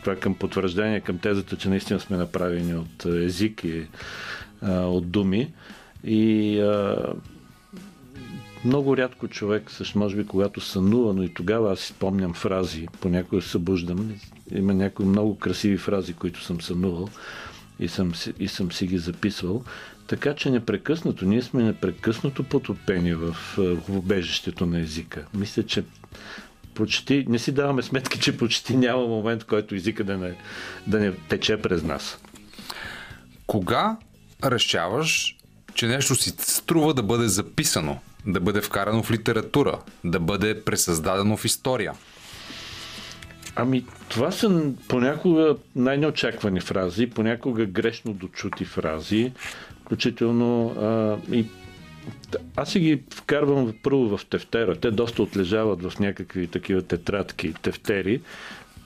Това е към потвърждение, към тезата, че наистина сме направени от език и а, от думи. И а, много рядко човек, също може би когато сънува, но и тогава аз спомням фрази, понякога събуждам. Има някои много красиви фрази, които съм сънувал и съм, и съм си ги записвал. Така че непрекъснато, ние сме непрекъснато потопени в, в убежището на езика. Мисля, че почти, не си даваме сметка, че почти няма момент, в който езика да не, да не тече през нас. Кога решаваш, че нещо си струва да бъде записано, да бъде вкарано в литература, да бъде пресъздадено в история? Ами, това са понякога най-неочаквани фрази, понякога грешно дочути фрази, включително а, и аз си ги вкарвам първо в тефтера. Те доста отлежават в някакви такива тетрадки, тефтери,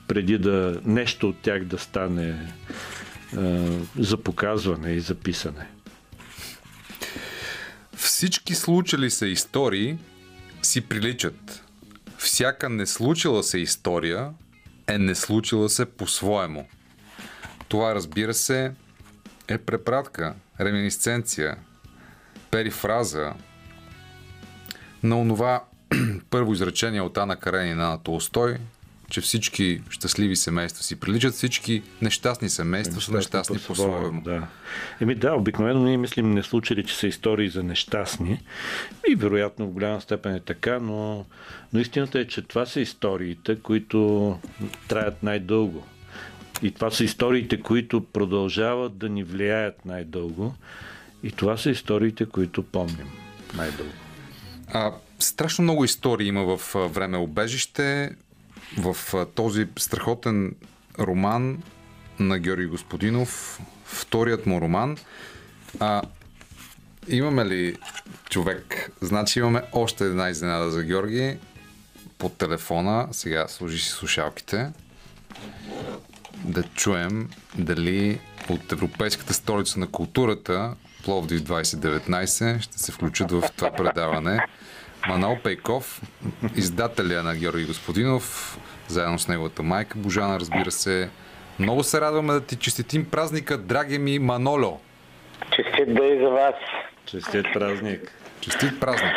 преди да нещо от тях да стане а, за показване и записане. Всички случили се истории си приличат. Всяка не случила се история е не случила се по-своему. Това, разбира се, е препратка, реминисценция, перифраза на онова [CLEARS THROAT] първо изречение от Ана Каренина на Толстой, че всички щастливи семейства си приличат, всички нещастни семейства са нещастни по-своему. Да. Еми да, обикновено ние мислим не случили, че са истории за нещастни и вероятно в голяма степен е така, но, но истината е, че това са историите, които траят най-дълго. И това са историите, които продължават да ни влияят най-дълго. И това са историите, които помним най-дълго. А, страшно много истории има в време обежище. В този страхотен роман на Георги Господинов, вторият му роман. А, имаме ли човек? Значи имаме още една изненада за Георги по телефона. Сега служи си слушалките. Да чуем дали от Европейската столица на културата Пловдив 2019 ще се включат в това предаване. Манол Пейков, издателя на Георги Господинов, заедно с неговата майка Божана, разбира се. Много се радваме да ти честитим празника, драги ми Маноло. Честит да и за вас. Честит празник. Честит празник.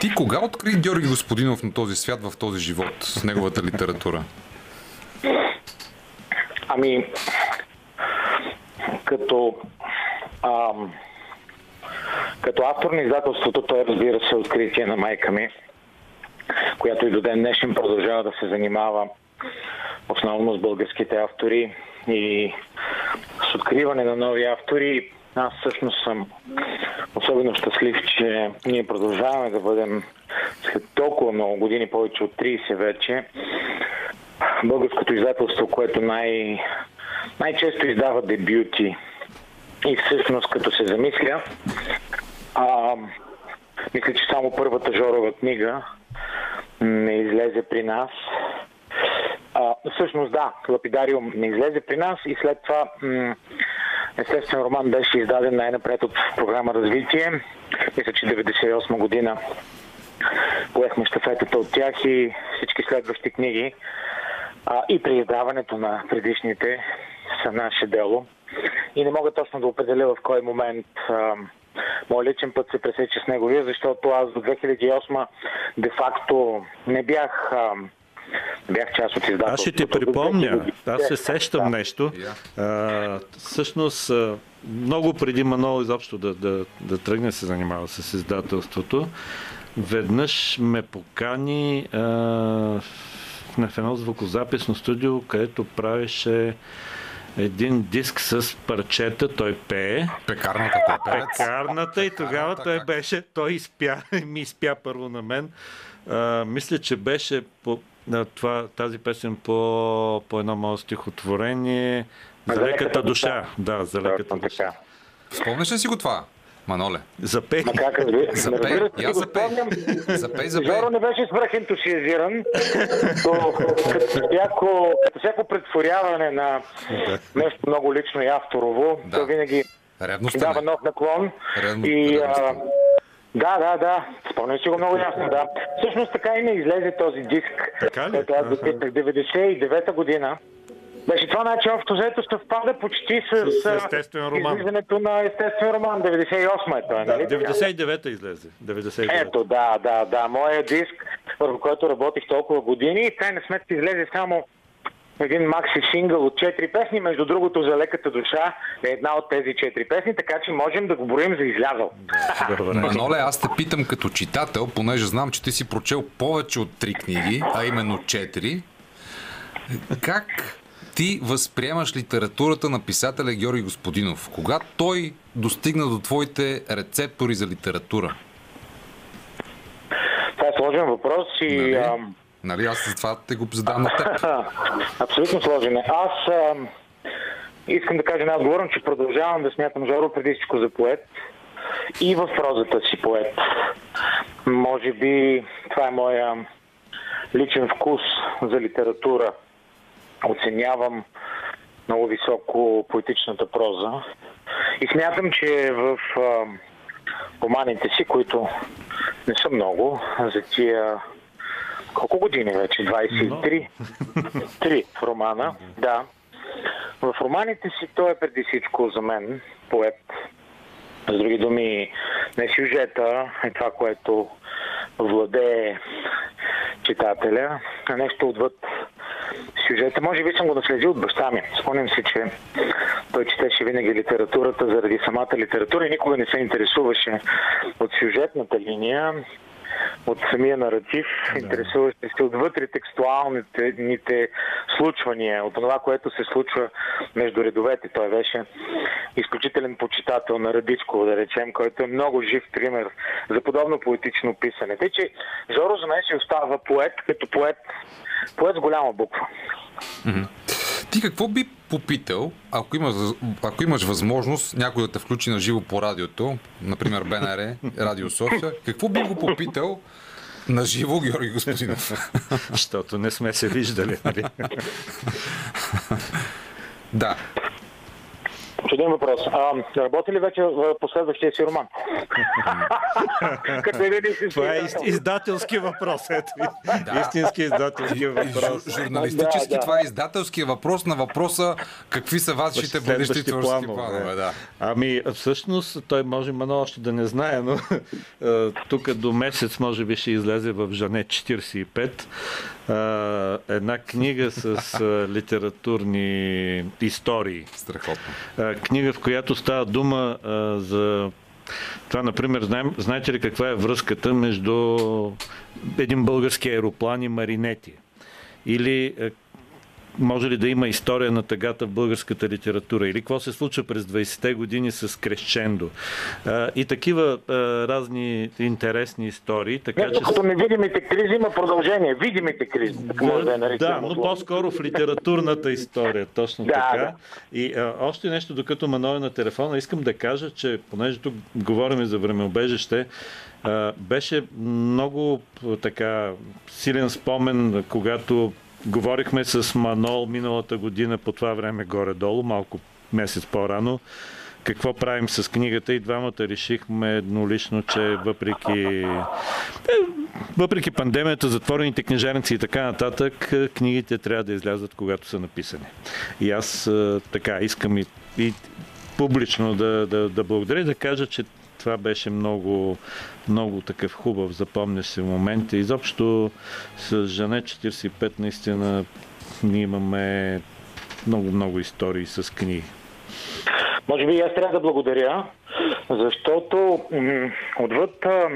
Ти кога откри Георги Господинов на този свят, в този живот, с неговата литература? Ами, като а, като автор на издателството, той разбира се откритие на майка ми, която и до ден днешен продължава да се занимава основно с българските автори и с откриване на нови автори. Аз всъщност съм особено щастлив, че ние продължаваме да бъдем след толкова много години, повече от 30 вече, българското издателство, което най- най-често издава дебюти. И всъщност, като се замисля, а, мисля, че само първата Жорова книга не излезе при нас. А, всъщност да, Лапидариум не излезе при нас и след това м- естествен роман беше издаден най-напред от програма Развитие. Мисля, че 98 година поехме щафетата от тях и всички следващи книги а, и при издаването на предишните са наше дело. И не мога точно да определя в кой момент а, Моят личен път се пресече с неговия, защото аз до 2008 де-факто не бях, а, бях част от издателството. Аз ще ти припомня, аз се сещам да. нещо. А, всъщност, много преди Манол изобщо да, да, да тръгне се занимава с издателството, веднъж ме покани а, в едно звукозаписно студио, където правеше един диск с парчета, той пее. Пекарната той пее. Пекарната и тогава той беше, той изпя, [LAUGHS] ми изпя първо на мен. А, мисля, че беше по, на това, тази песен по, по едно мое стихотворение. За леката душа. Да, за леката душа. Спомняш ли си го това? Маноле. Запей. Ма как разби... Запей. Я запей. Запей, запей. Жоро не беше свръхентусиазиран. То, като, всяко, като всяко претворяване на нещо много лично и авторово, да. то винаги Ревността дава нов наклон. Ревно... И, а, да, да, да. Спомням си го много ясно, да. Всъщност така и не излезе този диск, който аз записах 99-та година. Беше това, значи, общо взето съвпада почти с, с естествен роман. излизането на естествен роман. 98 е той, да, нали? 99-та излезе. 99 Ето, да, да, да. Моя диск, върху който работих толкова години и крайна сметка излезе само един макси сингъл от 4 песни, между другото за леката душа е една от тези 4 песни, така че можем да го броим за излязъл. [LAUGHS] Маноле, аз те питам като читател, понеже знам, че ти си прочел повече от 3 книги, а именно 4. Как ти възприемаш литературата на писателя Георги Господинов? Кога той достигна до твоите рецептори за литература? Това е сложен въпрос и... Нали, ам, нали аз за това те го задавам на теб. [LAUGHS] Абсолютно сложен е. Аз ам, искам да кажа най-отговорно, че продължавам да смятам Жоро преди всичко за поет и в прозата си поет. Може би това е моя личен вкус за литература. Оценявам много високо поетичната проза и смятам, че в а, романите си, които не са много, за тия колко години вече? 23? Три романа, да. В романите си той е преди всичко за мен поет. С други думи, не сюжета е това, което владее читателя, а нещо отвъд сюжета. Може би съм го наследил от баща ми. Спомням си, че той четеше винаги литературата заради самата литература и никога не се интересуваше от сюжетната линия, от самия наратив, да. интересуващи се отвътре текстуалните ните случвания, от това, което се случва между редовете. Той беше изключителен почитател на Радичко, да речем, който е много жив пример за подобно поетично писане. Тъй, че Жоро за мен си остава поет, като поет, поет с голяма буква. Мгм. Ти какво би попитал, ако имаш, ако имаш възможност някой да те включи на живо по радиото, например БНР, Радио София, какво би го попитал на живо Георги Господинов? Защото не сме се виждали, нали? да. Чуден въпрос. А, работи ли вече в последващия си роман? [LAUGHS] Като един истински Това е из- издател. издателски въпрос. Ето ви. Истински издателски въпрос. Журналистически Да, да. това е издателския въпрос на въпроса какви са вашите бъдещи творчески планове. планове. Да. Ами, всъщност, той може Мано още да не знае, но [LAUGHS] тук до месец може би ще излезе в Жане 45 е, една книга с е, литературни истории. Страхотно. Е, книга, в която става дума е, за това, например, знаем, знаете ли каква е връзката между един български аероплан и маринети? Или може ли да има история на тъгата в българската литература или какво се случва през 20-те години с Крещендо и такива разни интересни истории. Така, Нещо че... като невидимите кризи има продължение. Видимите кризи, така може да е наричам. Да, но по-скоро в литературната история, точно да, така. Да. И а, още нещо, докато Мано е на телефона, искам да кажа, че понеже тук говорим за времеобежище, беше много така силен спомен, когато говорихме с Манол миналата година по това време горе-долу, малко месец по-рано, какво правим с книгата и двамата решихме еднолично, че въпреки, е, въпреки пандемията, затворените книжарници и така нататък, книгите трябва да излязат когато са написани. И аз така искам и, и публично да, да, да благодаря и да кажа, че това беше много, много такъв хубав, запомняш се момент. Изобщо с Жане 45 наистина ние имаме много-много истории с книги. Може би аз трябва да благодаря, защото м- отвъд а,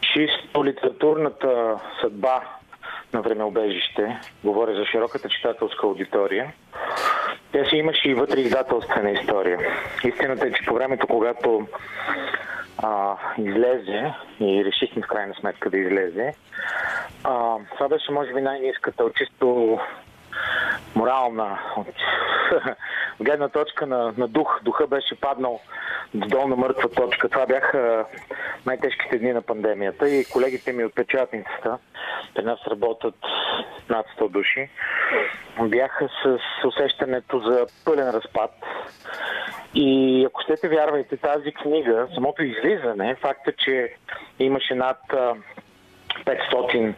чисто литературната съдба на времеобежище, говоря за широката читателска аудитория, тя си имаше и вътре издателствена история. Истината е, че по времето, когато а, излезе и решихме в крайна сметка да излезе, а, това беше може би най-низката от чисто морална, от [LAUGHS] гледна точка на, на дух. Духа беше паднал до долна мъртва точка. Това бяха най-тежките дни на пандемията и колегите ми от печатницата, при нас работят над 100 души, бяха с усещането за пълен разпад. И ако щете вярвайте, тази книга, самото излизане, факта, че имаше над 500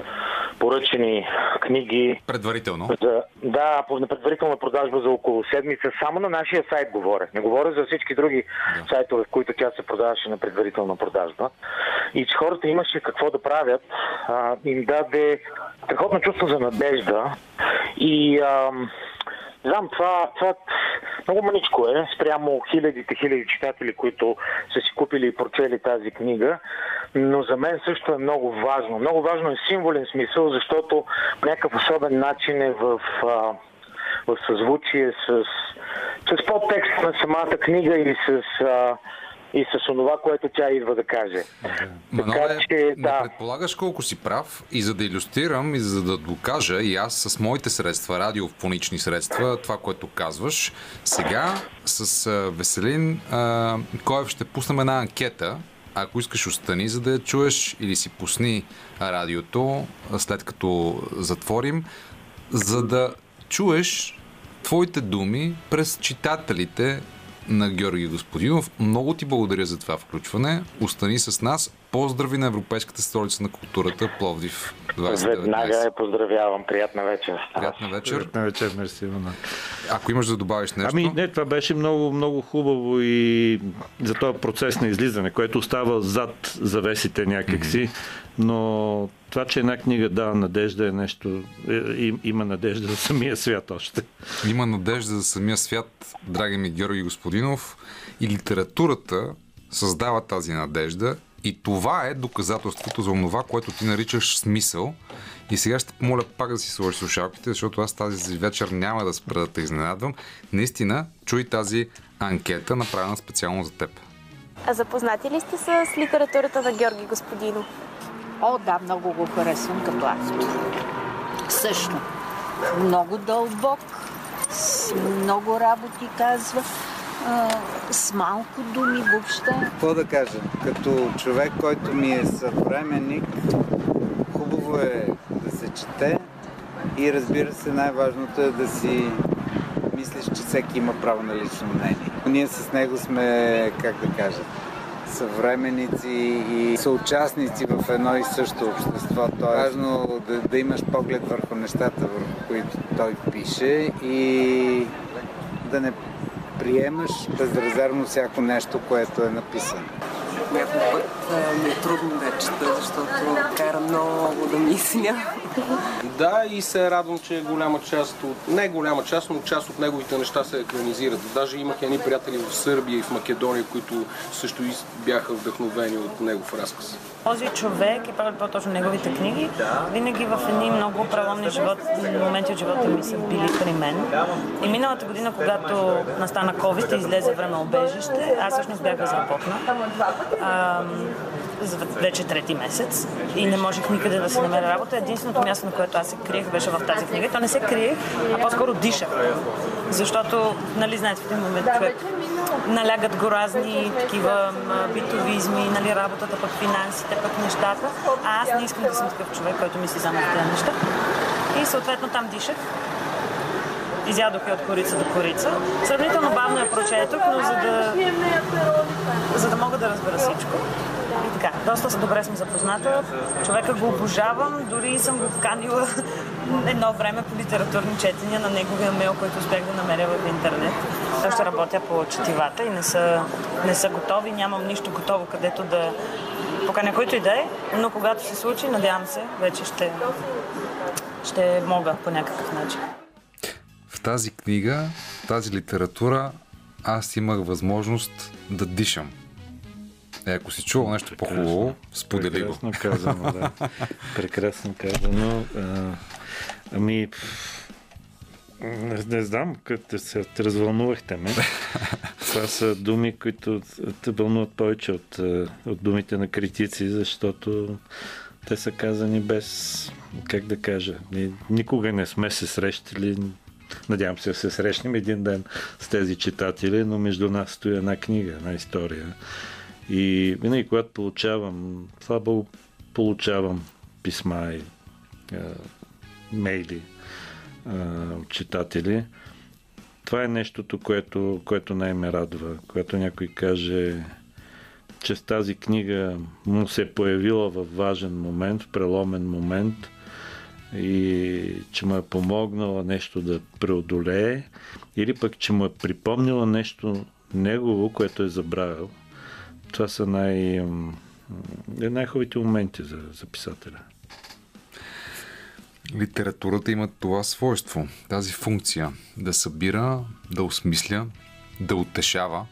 поръчени книги. Предварително? За, да, по предварителна продажба за около седмица. Само на нашия сайт говоря. Не говоря за всички други да. сайтове, в които тя се продаваше на предварителна продажба. И че хората имаше какво да правят, а, им даде страхотно чувство за надежда. И а, знам, това, това много маничко е спрямо хилядите, хиляди читатели, които са си купили и прочели тази книга, но за мен също е много важно. Много важно е символен смисъл, защото по някакъв особен начин е в, в съзвучие с, с подтекст на самата книга и с а, и с онова, което тя идва да каже. Манове, така, че, да. не предполагаш колко си прав и за да иллюстрирам и за да докажа и аз с моите средства, радиофонични средства, това, което казваш, сега с а, Веселин а, Коев ще пуснем една анкета, ако искаш остани, за да я чуеш или си пусни радиото, след като затворим, за да чуеш твоите думи през читателите на Георги Господинов. Много ти благодаря за това включване. Остани с нас. Поздрави на Европейската столица на културата Пловдив 2019. Веднага я поздравявам. Приятна вечер. Приятна вечер. Приятна вечер, мерси, Ивана. Ако имаш да добавиш нещо. Ами не, това беше много, много хубаво и за този процес на излизане, което остава зад завесите някакси. Mm-hmm но това, че една книга дава надежда е нещо, е, има надежда за самия свят още. Има надежда за самия свят, драги ми Георги Господинов, и литературата създава тази надежда и това е доказателството за това, което ти наричаш смисъл. И сега ще помоля пак да си сложиш слушалките, защото аз тази вечер няма да спра да те изненадвам. Наистина, чуй тази анкета, направена специално за теб. А запознати ли сте с литературата на Георги Господинов? О, да, много го харесвам като автор. Също. Много дълбок, с много работи казва, а, с малко думи въобще. Какво да кажа? Като човек, който ми е съвременник, хубаво е да се чете и разбира се, най-важното е да си мислиш, че всеки има право на лично мнение. Ние с него сме, как да кажа, съвременици и съучастници в едно и също общество. То е важно да, да имаш поглед върху нещата, върху които той пише и да не приемаш безрезервно всяко нещо, което е написано. Някой път ми е трудно да чета, защото кара много да мисля. Да, и се радвам, че голяма част от, не голяма част, но част от неговите неща се екранизират. Даже имах едни приятели в Сърбия и в Македония, които също бяха вдъхновени от негов разказ. Този човек и по-точно неговите книги, винаги в едни много преломни живот, моменти от живота ми са били при мен. И миналата година, когато настана COVID и излезе време обежище, аз всъщност бях безработна. За вече трети месец и не можех никъде да се намеря работа. Единственото място, на което аз се криех, беше в тази книга. То не се криех, а по-скоро дишах. Защото, нали, знаете, в един момент човек налягат го разни такива битовизми, нали, работата, пък финансите, пък нещата. А аз не искам да съм такъв човек, който мисли само за тези неща. И съответно там дишах. Изядох я от корица до корица. Сравнително бавно я прочетох, но за да, за да мога да разбера всичко. И така, доста добре съм запозната. Човека го обожавам, дори съм го поканила едно време по литературни четения на неговия мейл, който успях да намеря в интернет. Той ще работя по четивата и не са, не са готови, нямам нищо готово, където да поканя който и да е, но когато се случи, надявам се, вече ще, ще мога по някакъв начин. Тази книга, тази литература, аз имах възможност да дишам. Е, ако си чувал нещо по-хубаво, сподели го. Прекрасно казано, да. [LAUGHS] Прекрасно казано. А, ами, не, не знам, като се те развълнувахте ме. [LAUGHS] Това са думи, които те вълнуват повече от, от думите на критици, защото те са казани без, как да кажа, ни- никога не сме се срещали, надявам се да се срещнем един ден с тези читатели, но между нас стои една книга, една история. И винаги, когато получавам, слава Богу, получавам писма и е, мейли е, от читатели, това е нещото, което, което най-ме радва. Когато някой каже, че с тази книга му се е появила в важен момент, в преломен момент и че му е помогнала нещо да преодолее или пък, че му е припомнила нещо негово, което е забравил. Това са най- най-хубавите моменти за, за писателя. Литературата има това свойство, тази функция да събира, да осмисля, да утешава,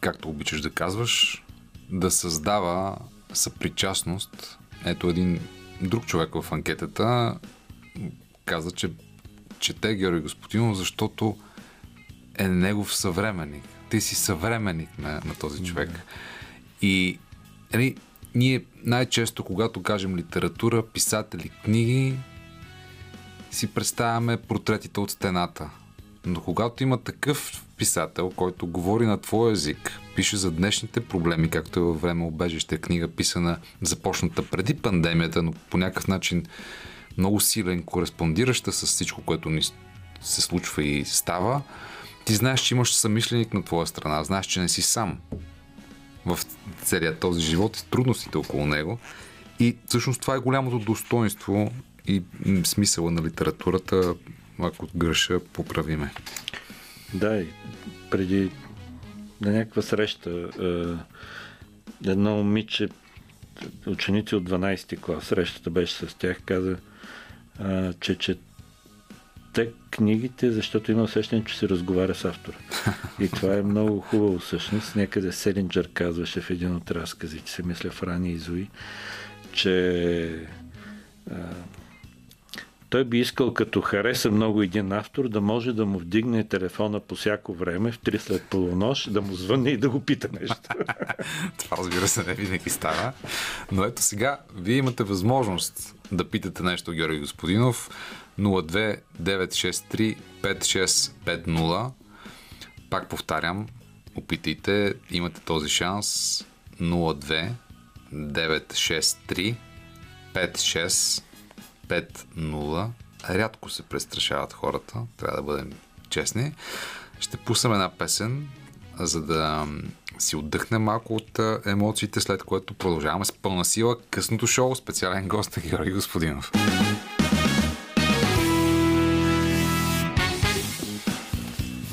както обичаш да казваш, да създава съпричастност. Ето един друг човек в анкетата каза, че чете Георги Господинов, защото е негов съвременник. Ти си съвременник на, на този човек. И нали, ние най-често, когато кажем литература, писатели, книги, си представяме портретите от стената. Но когато има такъв писател, който говори на твой език, пише за днешните проблеми, както е във време обежище книга, писана, започната преди пандемията, но по някакъв начин много силен, кореспондираща с всичко, което ни се случва и става, ти знаеш, че имаш съмишленик на твоя страна, знаеш, че не си сам в целият този живот и трудностите около него. И всъщност това е голямото достоинство и смисъла на литературата, ако греша, поправиме. Да, преди на някаква среща е, едно момиче, ученици от 12-ти клас, срещата беше с тях, каза, че чете книгите, защото има усещане, че се разговаря с автора. И това е много хубаво всъщност. Някъде Селинджър казваше в един от разказите, се мисля в Рани и Зои, че той би искал, като хареса много един автор, да може да му вдигне телефона по всяко време, в 3 след полунощ, да му звънне и да го пита нещо. [LAUGHS] Това разбира се не винаги става. Но ето сега, вие имате възможност да питате нещо Георги Господинов 02 963 5650. Пак повтарям, опитайте, имате този шанс 02 963 5650. Рядко се престрашават хората, трябва да бъдем честни. Ще пуснем една песен, за да си отдъхнем малко от емоциите, след което продължаваме с пълна сила късното шоу. Специален гост е Георги Господинов.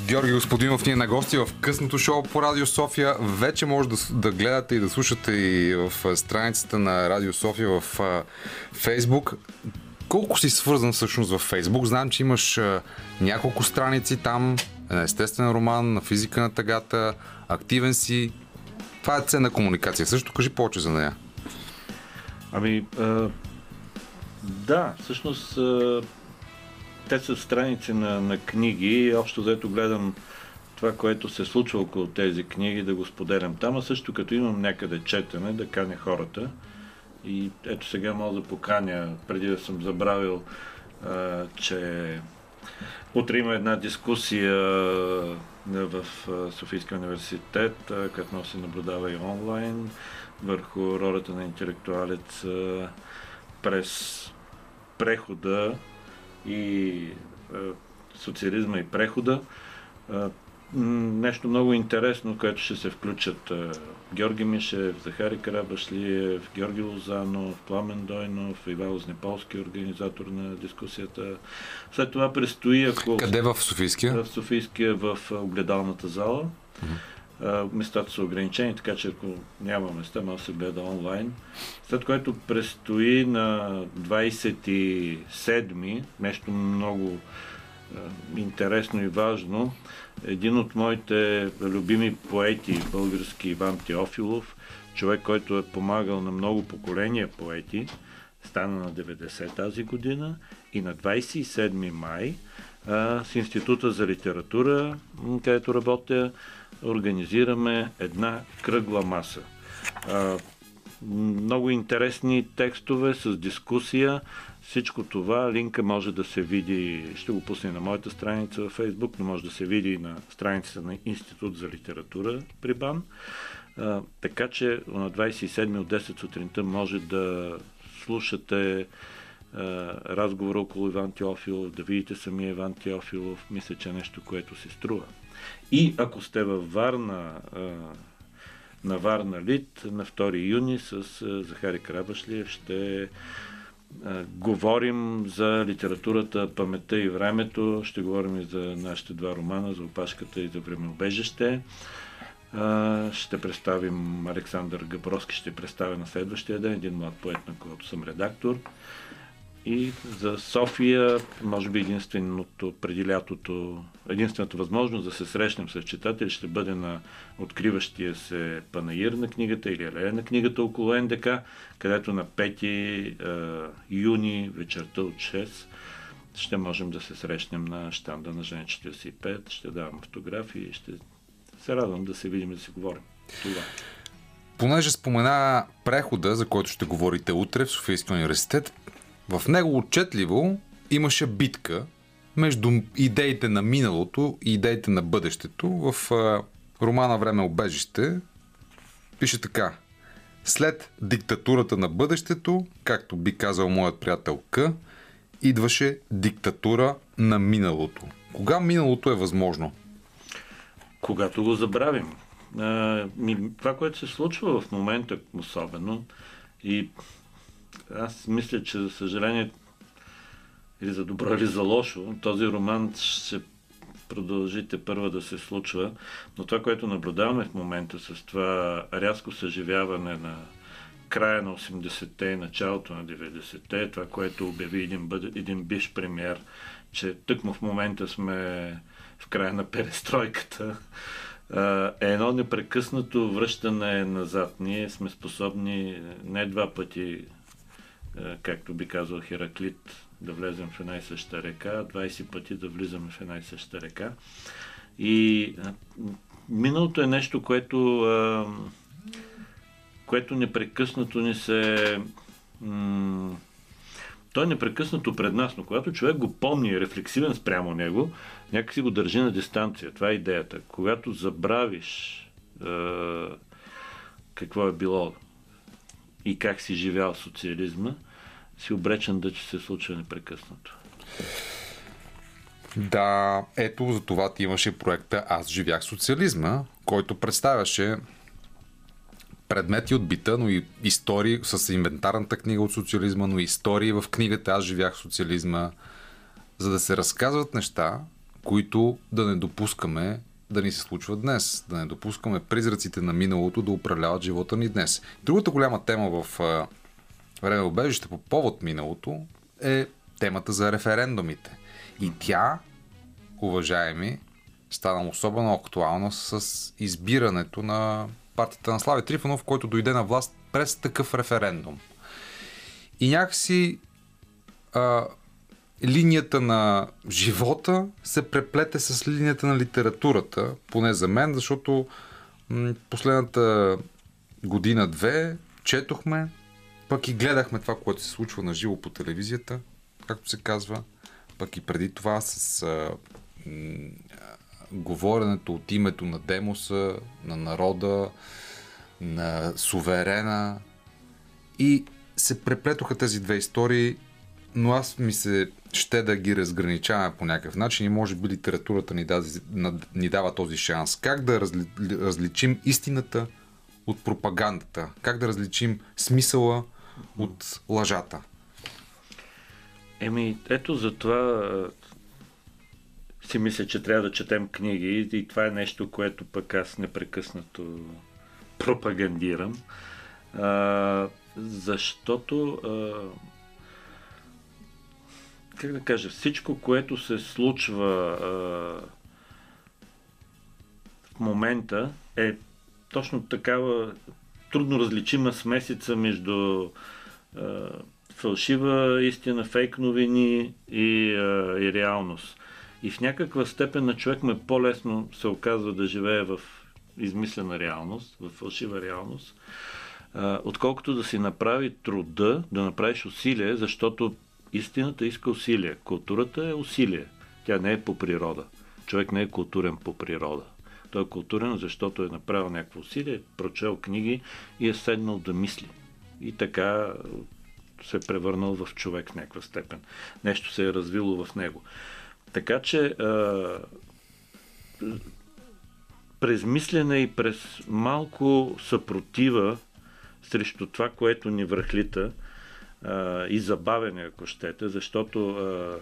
Георги Господинов ни е на гости в късното шоу по Радио София. Вече може да, да гледате и да слушате и в страницата на Радио София в Фейсбук. Колко си свързан всъщност в Фейсбук? Знам, че имаш няколко страници там, естествен роман, на физика на тъгата, активен си. Това е ценна комуникация. Също кажи повече за нея. Ами, а, да, всъщност а, те са страници на, на книги. Общо взето гледам това, което се случва около тези книги, да го споделям там, а също като имам някъде четене, да каня хората. И ето сега мога да поканя, преди да съм забравил, а, че утре има една дискусия в Софийския университет, която се наблюдава и онлайн, върху ролята на интелектуалец през прехода и социализма и прехода. Нещо много интересно, което ще се включат Георги Мишев, Захари Карабашлиев, Георги Лозанов, Пламен Дойнов, Ивайло Знеполски, организатор на дискусията. След това предстои, ако... Къде в Софийския? В Софийския, в огледалната зала. Mm-hmm. Местата са ограничени, така че ако няма места, може да се гледа онлайн. След което предстои на 27-ми, нещо много интересно и важно, един от моите любими поети, български Иван Теофилов, човек, който е помагал на много поколения поети, стана на 90 тази година и на 27 май а, с Института за литература, където работя, организираме една кръгла маса. А, много интересни текстове с дискусия всичко това, линка може да се види, ще го пусне на моята страница във Facebook, но може да се види и на страницата на Институт за литература при БАН. А, така че на 27 от 10 сутринта може да слушате разговора около Иван Теофилов, да видите самия Иван Теофилов. Мисля, че е нещо, което се струва. И ако сте във Варна, на Варна Лит на 2 юни с Захари Крабашлиев ще говорим за литературата, паметта и времето. Ще говорим и за нашите два романа, за опашката и за времеобежище. Ще представим Александър Габровски, ще представя на следващия ден, един млад поет, на който съм редактор. И за София, може би единственото преди лятото, единствената възможност да се срещнем с читатели ще бъде на откриващия се панаир на книгата или алея на книгата около НДК, където на 5 юни вечерта от 6 ще можем да се срещнем на щанда на Жен 45, ще давам фотографии, ще се радвам да се видим и да си говорим. Това. Понеже спомена прехода, за който ще говорите утре в Софийския университет, в него отчетливо имаше битка между идеите на миналото и идеите на бъдещето. В романа Време обежище пише така. След диктатурата на бъдещето, както би казал моят приятел К, идваше диктатура на миналото. Кога миналото е възможно? Когато го забравим. Това, което се случва в момента особено и аз мисля, че за съжаление или за добро, или за лошо, този роман ще продължите първа да се случва, но това, което наблюдаваме в момента с това рязко съживяване на края на 80-те и началото на 90-те, това, което обяви един, един биш премьер, че тъкмо в момента сме в края на перестройката, е едно непрекъснато връщане назад. Ние сме способни не два пъти както би казал Хераклит, да влезем в една и съща река, 20 пъти да влизаме в една и съща река. И е, миналото е нещо, което, е, което непрекъснато ни се... той е непрекъснато пред нас, но когато човек го помни и е рефлексивен спрямо него, някакси го държи на дистанция. Това е идеята. Когато забравиш какво е било и как си живял социализма, си обречен да че се случва непрекъснато. Да, ето за това ти имаше проекта Аз живях социализма, който представяше предмети от бита, но и истории с инвентарната книга от социализма, но и истории в книгата Аз живях социализма, за да се разказват неща, които да не допускаме да ни се случва днес, да не допускаме призраците на миналото да управляват живота ни днес. Другата голяма тема в време обежище по повод миналото е темата за референдумите. И тя, уважаеми, стана особено актуална с избирането на партията на Слави Трифонов, който дойде на власт през такъв референдум. И някакси а, линията на живота се преплете с линията на литературата, поне за мен, защото м- последната година-две четохме, пък и гледахме това, което се случва на живо по телевизията, както се казва, пък и преди това с а, м- говоренето от името на демоса, на народа, на суверена и се преплетоха тези две истории, но аз ми се ще да ги разграничаваме по някакъв начин и може би литературата ни, дази, ни дава този шанс. Как да разли, различим истината от пропагандата? Как да различим смисъла от лъжата? Еми, ето за това си мисля, че трябва да четем книги и това е нещо, което пък аз непрекъснато пропагандирам. А, защото а, как да кажа, всичко, което се случва а, в момента е точно такава трудно различима смесица между а, фалшива истина, фейк новини и, а, и реалност. И в някаква степен на човек ме по-лесно се оказва да живее в измислена реалност, в фалшива реалност, отколкото да си направи труда, да направиш усилие, защото истината иска усилие. Културата е усилие. Тя не е по природа. Човек не е културен по природа. Той е културен, защото е направил някакво усилие, прочел книги и е седнал да мисли. И така се е превърнал в човек в някаква степен. Нещо се е развило в него. Така че а, през мислене и през малко съпротива срещу това, което ни връхлита а, и забавене, ако щете, защото а,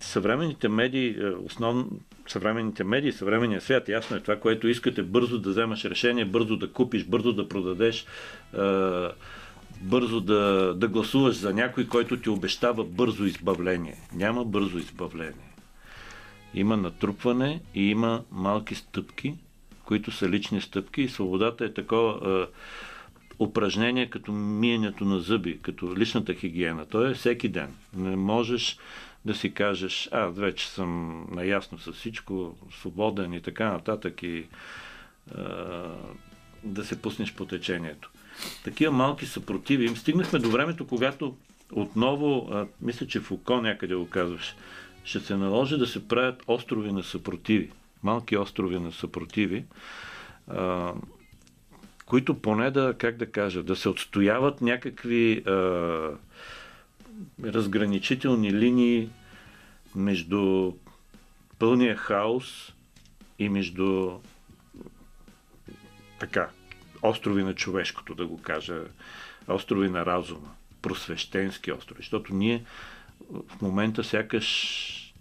съвременните медии, основно съвременните медии, съвременния свят, ясно е това, което искате бързо да вземаш решение, бързо да купиш, бързо да продадеш, а, бързо да, да гласуваш за някой, който ти обещава бързо избавление. Няма бързо избавление. Има натрупване и има малки стъпки, които са лични стъпки и свободата е такова е, упражнение като миенето на зъби, като личната хигиена. То е всеки ден. Не можеш да си кажеш, аз вече съм наясно с всичко, свободен и така нататък и е, да се пуснеш по течението. Такива малки съпротиви. Им стигнахме до времето, когато отново, а, мисля, че Фуко някъде го казваш, ще се наложи да се правят острови на съпротиви, малки острови на съпротиви, а, които поне да, как да кажа, да се отстояват някакви а, разграничителни линии между пълния хаос и между така, острови на човешкото, да го кажа, острови на разума, просвещенски острови, защото ние в момента сякаш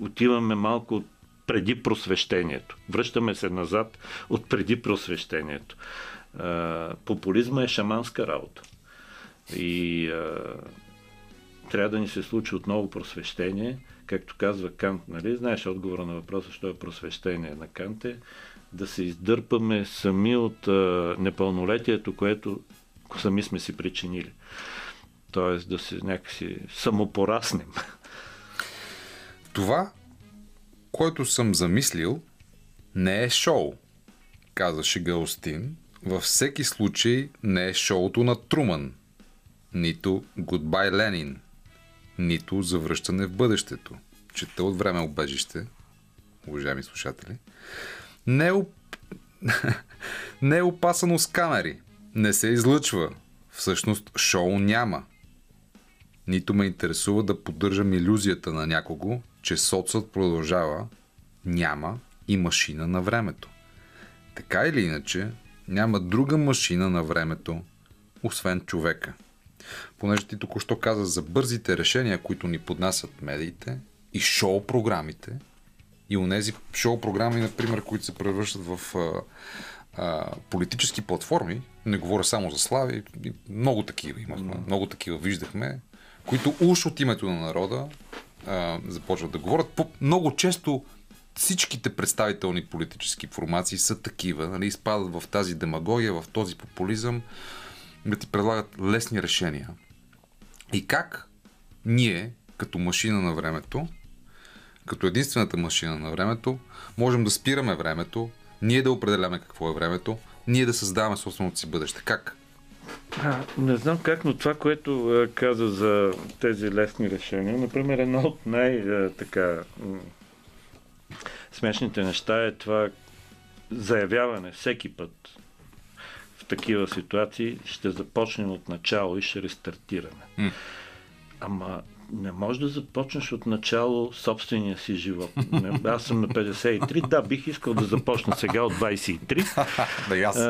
отиваме малко преди просвещението. Връщаме се назад от преди просвещението. Популизма е шаманска работа. И трябва да ни се случи отново просвещение, както казва Кант, нали? Знаеш отговора на въпроса, що е просвещение на Кант е да се издърпаме сами от а, непълнолетието, което сами сме си причинили. Тоест да се някакси самопораснем. Това, което съм замислил, не е шоу, казаше Галстин. Във всеки случай не е шоуто на Труман, нито Goodbye Ленин, нито Завръщане в бъдещето. Чета от време обежище, уважаеми слушатели. Не е, оп... [LAUGHS] не е опасано с камери. Не се излъчва. Всъщност шоу няма. Нито ме интересува да поддържам иллюзията на някого, че соцът продължава, няма и машина на времето. Така или иначе, няма друга машина на времето, освен човека. Понеже ти току-що каза за бързите решения, които ни поднасят медиите и шоу програмите, И онези шоу програми, например, които се превръщат в а, а, политически платформи, не говоря само за Слави, много такива имахме, mm. много такива виждахме, които уж от името на народа а, започват да говорят. По, много често всичките представителни политически формации са такива, нали, изпадат в тази демагогия, в този популизъм, да ти предлагат лесни решения. И как ние, като машина на времето, като единствената машина на времето, можем да спираме времето, ние да определяме какво е времето, ние да създаваме собственото си бъдеще. Как? А, не знам как, но това, което а, каза за тези лесни решения, например, едно от най-така смешните неща е това заявяване всеки път такива ситуации ще започнем от начало и ще рестартираме. Mm. Ама не можеш да започнеш от начало собствения си живот. Аз съм на 53, да, бих искал да започна сега от 23. [LAUGHS] да.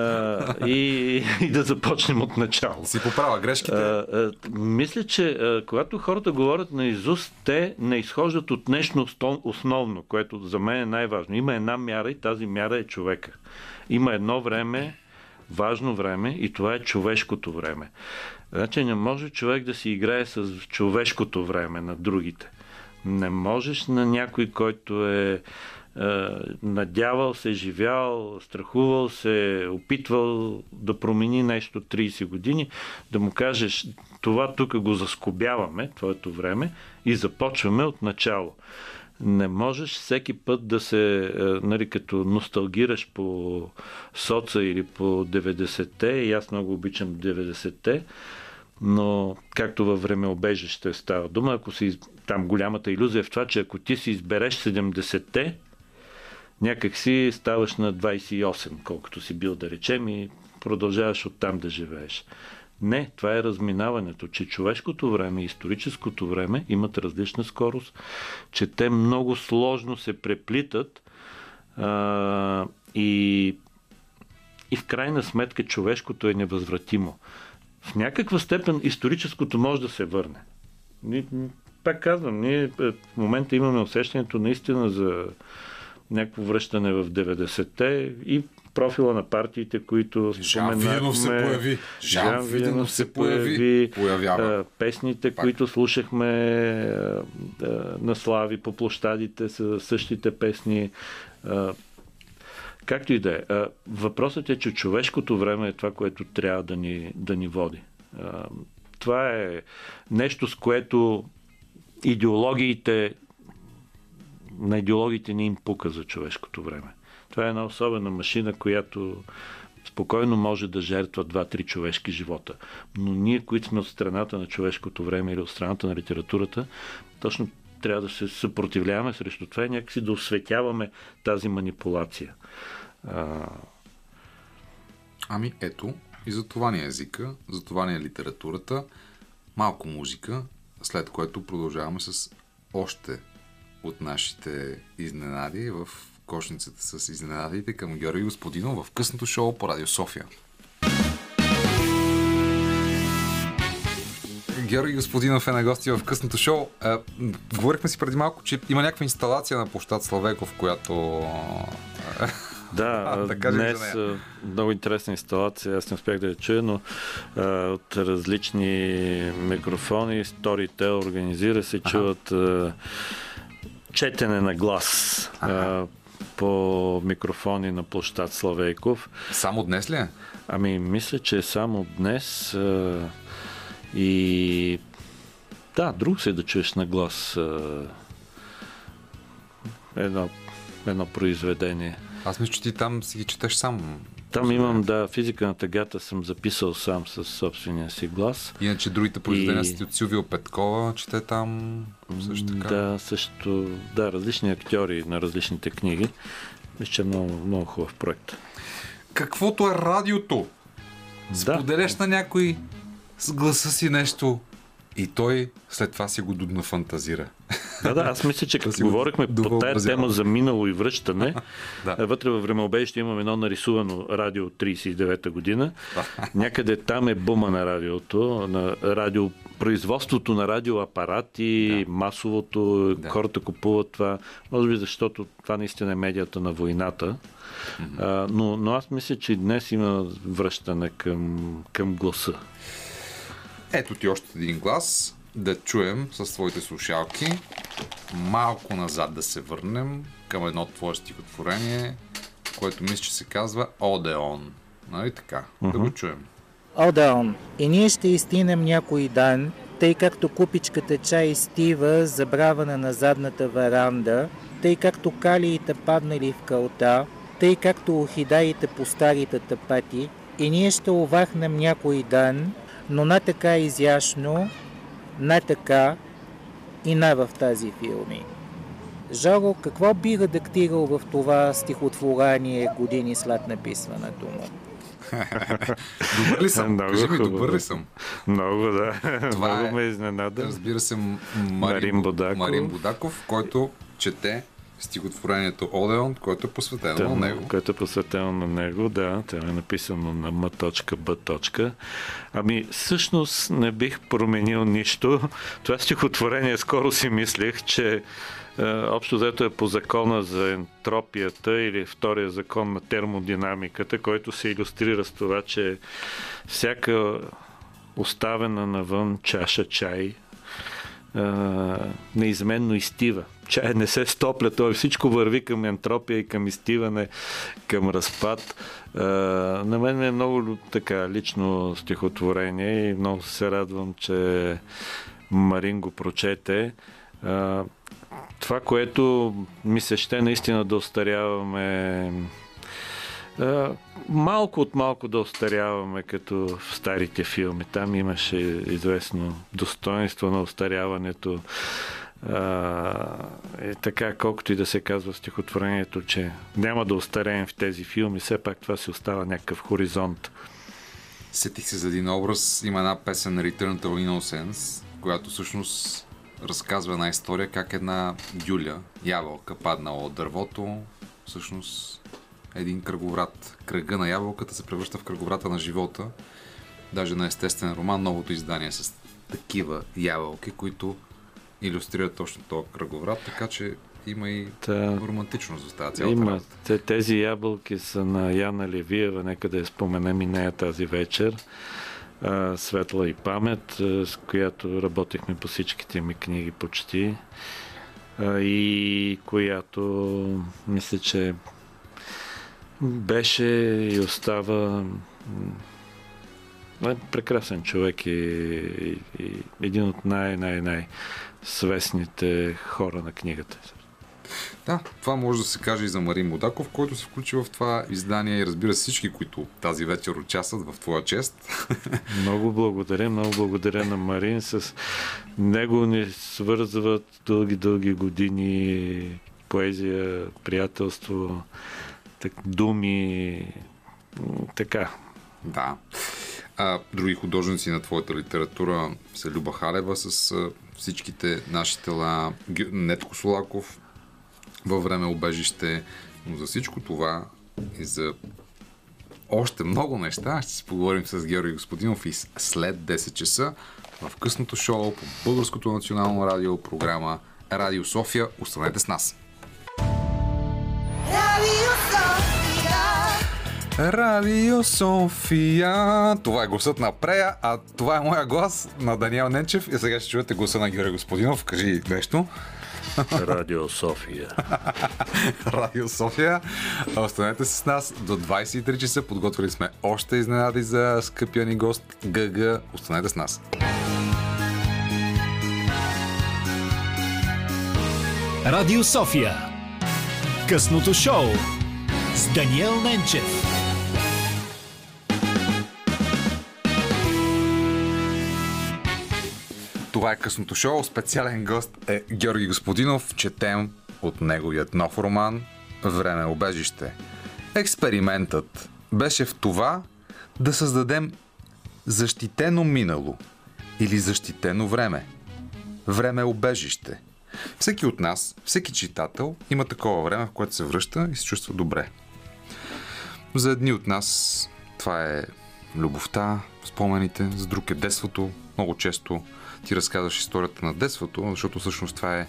А, и, и да започнем от начало. Си поправя грешките. А, а, мисля, че а, когато хората говорят на Изус, те не изхождат от нещо основно, което за мен е най-важно. Има една мяра и тази мяра е човека. Има едно време, важно време и това е човешкото време. Значи не може човек да си играе с човешкото време на другите. Не можеш на някой, който е, е надявал се, живял, страхувал се, опитвал да промени нещо 30 години, да му кажеш това тук го заскобяваме, твоето време, и започваме от начало не можеш всеки път да се, е, нали, като носталгираш по соца или по 90-те, и аз много обичам 90-те, но както във времеобежище става дума, ако си там голямата иллюзия е в това, че ако ти си избереш 70-те, някак си ставаш на 28, колкото си бил да речем и продължаваш оттам да живееш. Не, това е разминаването, че човешкото време и историческото време имат различна скорост, че те много сложно се преплитат а, и, и в крайна сметка човешкото е невъзвратимо. В някаква степен историческото може да се върне. Пак казвам, ние е, в момента имаме усещането наистина за някакво връщане в 90-те и профила на партиите, които Жан Виденов се появи. Жан, Жан Виденов се появи. Появява. Песните, Пак. които слушахме на Слави по площадите са същите песни. Както и да е. Въпросът е, че човешкото време е това, което трябва да ни, да ни води. Това е нещо, с което идеологиите на идеологиите не им пука за човешкото време. Това е една особена машина, която спокойно може да жертва два-три човешки живота. Но ние, които сме от страната на човешкото време или от страната на литературата, точно трябва да се съпротивляваме срещу това и някакси да осветяваме тази манипулация. А... Ами ето, и за това ни е езика, за това ни е литературата, малко музика, след което продължаваме с още от нашите изненади в кошницата с изненадите към Георги Господинов в късното шоу по Радио София. Георги Господинов е на гости в късното шоу. А, говорихме си преди малко, че има някаква инсталация на площад Славеков, която... Да, [LAUGHS] да днес много интересна инсталация, аз не успях да я чуя, но а, от различни микрофони, Storytel организира се, чуват а, четене на глас. А, по микрофони на площад Славейков. Само днес ли е? Ами, мисля, че е само днес. А, и да, друг се е да чуеш на глас а, едно, едно произведение. Аз мисля, че ти там си ги четеш сам. Там имам, да, физика на тъгата съм записал сам с собствения си глас. Иначе другите произведения и... са от Силвио Петкова, чете там също така. Да, също, да, различни актьори на различните книги. Мисля, че е много, много хубав проект. Каквото е радиото. Споделяш да. на някой с гласа си нещо и той след това си го дудна фантазира. Да, да, аз мисля, че като говорихме по тая тема за минало и връщане, [LAUGHS] Да. вътре във времеобежище имам едно нарисувано радио от 39-та година. Някъде там е бума на радиото, на радио, производството на радиоапарати, да. масовото, да. хората купуват това. Може би защото това наистина е медията на войната. А, но, но аз мисля, че днес има връщане към, към гласа. Ето ти още един глас. Да чуем с твоите слушалки. Малко назад да се върнем към едно твое стихотворение, което мисля, че се казва Одеон. Нали така? Да го чуем. Одаон. И ние ще изтинем някой дан, тъй както купичката чай стива, забравена на задната веранда, тъй както калиите паднали в кълта, тъй както орхидаите по старите тъпати, и ние ще овахнем някой дан, но не така изящно, не така и не в тази филми. Жоро, какво би редактирал в това стихотворение години след написването му? Добър ли съм? Много Кажи ми, хубаво. добър ли съм? Много, да. Това Много е, ме изненада. Разбира се, Марин Марин, Будаков. Марин Будаков, който чете стихотворението Одеон, което е посветено Тъм, на него. Което е посветено на него, да. Това е написано на m.b. Ами, всъщност не бих променил нищо. Това стихотворение скоро си мислех, че е, общо взето е по закона за ентропията или втория закон на термодинамиката, който се иллюстрира с това, че всяка оставена навън чаша чай а, неизменно изтива. Чай не се стопля, той всичко върви към ентропия и към изтиване, към разпад. А, на мен ми е много така лично стихотворение и много се радвам, че Марин го прочете. А, това, което ми се ще наистина да остаряваме малко от малко да остаряваме, като в старите филми. Там имаше известно достоинство на остаряването. Е така, колкото и да се казва стихотворението, че няма да остареем в тези филми, все пак това си остава някакъв хоризонт. Сетих се за един образ. Има една песен Return to Innocence, която всъщност разказва една история как една гюля, ябълка, паднала от дървото, всъщност един кръговрат. Кръга на ябълката се превръща в кръговрата на живота. Даже на естествен роман, новото издание с такива ябълки, които иллюстрират точно този кръговрат, така че има и Та, романтичност в тази цялата Има. Те, тези ябълки са на Яна Левиева, нека да я споменем и нея тази вечер. А, Светла и памет, с която работихме по всичките ми книги почти. И която мисля, че беше и остава е прекрасен човек и, и, и един от най-най-най свестните хора на книгата. Да, това може да се каже и за Марин Модаков, който се включи в това издание и разбира се всички, които тази вечер участват в твоя чест. [LAUGHS] Много благодаря, много благодаря на Марин. С него ни свързват дълги-дълги години поезия, приятелство, так, думи, така. Да. А, други художници на твоята литература са Люба Халева с а, всичките наши тела, Нетко Солаков във време обежище, но за всичко това и за още много неща ще си поговорим с Георги Господинов и след 10 часа в късното шоу по Българското национално радио програма Радио София. Останете с нас! Радио София. Това е гласът на Прея, а това е моя глас на Даниел Ненчев. И сега ще чуете гласа на Георги Господинов. Кажи нещо. Радио София. [LAUGHS] Радио София. Останете с нас до 23 часа. Подготвили сме още изненади за скъпия ни гост ГГ. Останете с нас. Радио София. Късното шоу с Даниел Ненчев. Това е късното шоу. Специален гост е Георги Господинов. Четем от неговият нов роман Време обежище. Експериментът беше в това да създадем защитено минало или защитено време. Време обежище. Всеки от нас, всеки читател има такова време, в което се връща и се чувства добре. За едни от нас това е любовта, спомените, за друг е детството. Много често ти разказваш историята на детството, защото всъщност това е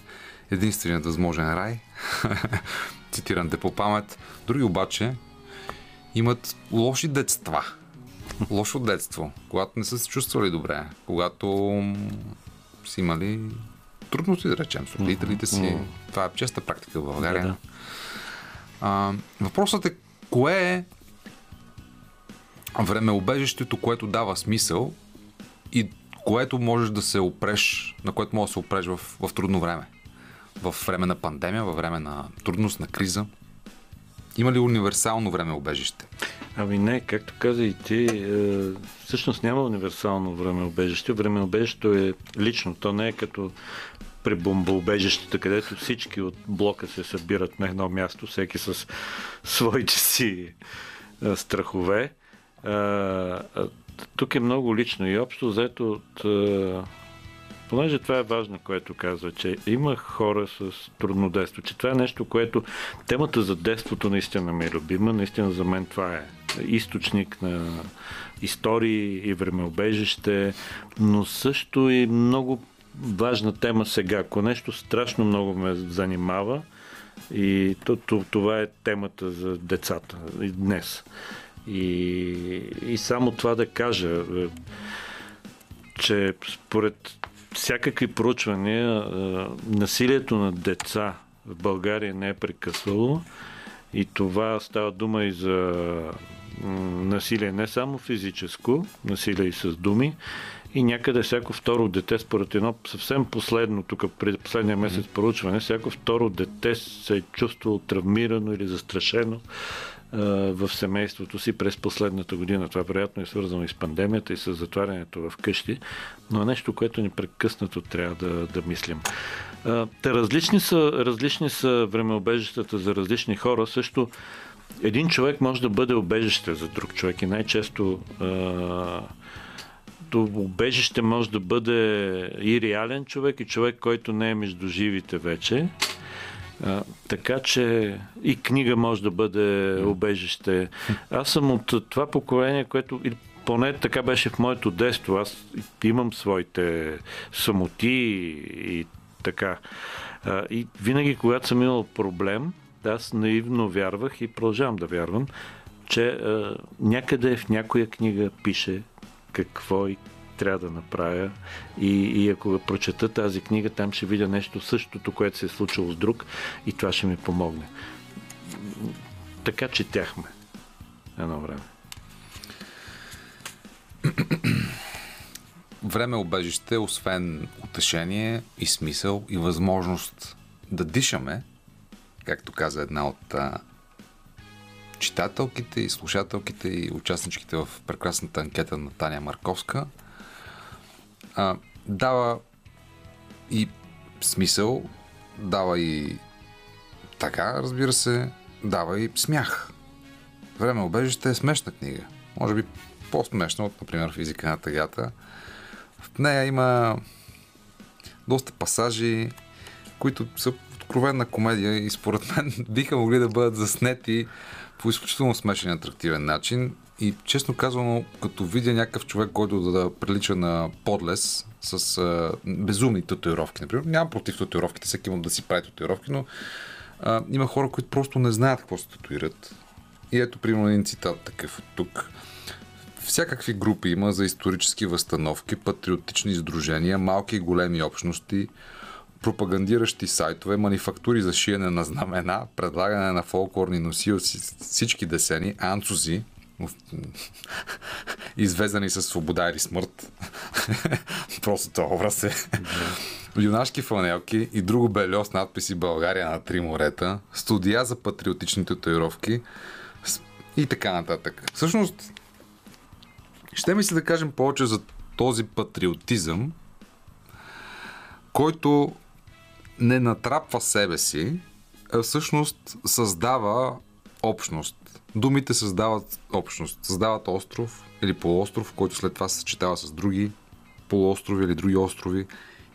единственият възможен рай. [LAUGHS] Цитирам те по памет. Други обаче имат лоши детства. Лошо детство, когато не са се чувствали добре, когато си имали трудности, да речем, с родителите си. Това е честа практика в България. Да, да. А, въпросът е кое е времеобежището, което дава смисъл и което можеш да се опреш, на което можеш да се опреш в, в трудно време. В време на пандемия, във време на трудност, на криза. Има ли универсално време обежище? Ами не, както каза и ти, е, всъщност няма универсално време обежище. Време обежището е лично. То не е като при бомбоубежищата, където всички от блока се събират на едно място, всеки с [LAUGHS] своите си е, страхове. Тук е много лично и общо взето от понеже това е важно, което казва, че има хора с трудно детство, че това е нещо, което темата за детството наистина ми е любима, наистина за мен това е източник на истории и времеобежище, но също и много важна тема сега. Ако нещо страшно много ме занимава, и то, то, това е темата за децата и днес. И, и само това да кажа, е, че според всякакви проучвания, е, насилието на деца в България не е прекъсвало. И това става дума и за насилие не само физическо, насилие и с думи, и някъде всяко второ дете, според едно съвсем последно, тук пред последния месец проучване, всяко второ дете се е чувствало травмирано или застрашено в семейството си през последната година. Това вероятно е свързано и с пандемията, и с затварянето в къщи, но е нещо, което непрекъснато трябва да, да мислим. Те различни са, различни са времеобежищата за различни хора. Също един човек може да бъде обежище за друг човек и най-често убежище може да бъде и реален човек, и човек, който не е между живите вече. Така че и книга може да бъде обежище. Аз съм от това поколение, което поне така беше в моето детство. Аз имам своите самоти и така. А, и винаги, когато съм имал проблем, аз наивно вярвах и продължавам да вярвам, че а, някъде в някоя книга пише какво и трябва да направя. И, и ако прочета тази книга, там ще видя нещо същото, което се е случило с друг и това ще ми помогне. Така четяхме едно време. Време обежище, освен утешение и смисъл и възможност да дишаме, както каза една от а, читателките и слушателките и участничките в прекрасната анкета на Таня Марковска – а, дава и смисъл, дава и така, разбира се, дава и смях. Време обежище е смешна книга. Може би по-смешна от, например, физика на тъгата. В нея има доста пасажи, които са откровенна комедия и според мен биха могли да бъдат заснети по изключително смешен и атрактивен начин. И честно казано, като видя някакъв човек, който да, прилича на подлес с а, безумни татуировки, например, нямам против татуировките, всеки има да си прави татуировки, но а, има хора, които просто не знаят какво се татуират. И ето, примерно, един цитат такъв от тук. Всякакви групи има за исторически възстановки, патриотични издружения, малки и големи общности, пропагандиращи сайтове, манифактури за шиене на знамена, предлагане на фолклорни носилци всички десени, анцузи, извезани с свобода или смърт. [LAUGHS] Просто това образ е. Юнашки фанелки и друго бельо с надписи България на три морета, студия за патриотични татуировки и така нататък. Всъщност, ще ми се да кажем повече за този патриотизъм, който не натрапва себе си, а всъщност създава общност. Думите създават общност, създават остров или полуостров, който след това се съчетава с други полуострови или други острови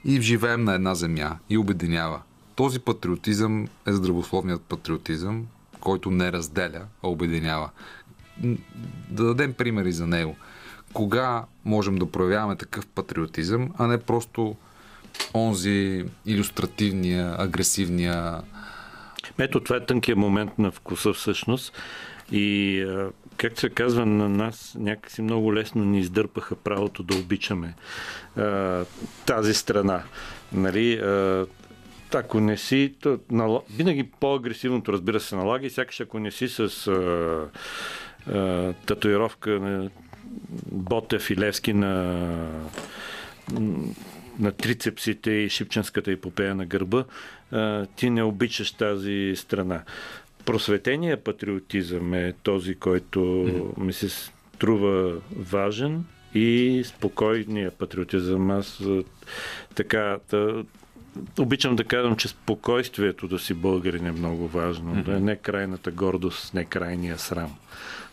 и живеем на една земя и обединява. Този патриотизъм е здравословният патриотизъм, който не разделя, а обединява. Да дадем примери за него. Кога можем да проявяваме такъв патриотизъм, а не просто онзи иллюстративния, агресивния. Ето, това е тънкият момент на вкуса всъщност. И как се казва, на нас някакси много лесно ни издърпаха правото да обичаме тази страна. Нали, ако не си, то, нал... винаги по-агресивното, разбира се, налага и сякаш ако не си с а, а, татуировка на Ботев и Левски на на трицепсите и шипченската епопея на гърба, а, ти не обичаш тази страна. Просветения патриотизъм е този, който mm. ми се струва важен и спокойния патриотизъм. Аз така, да, обичам да казвам, че спокойствието да си българин е много важно. Mm-hmm. Да е не крайната гордост, не крайния срам.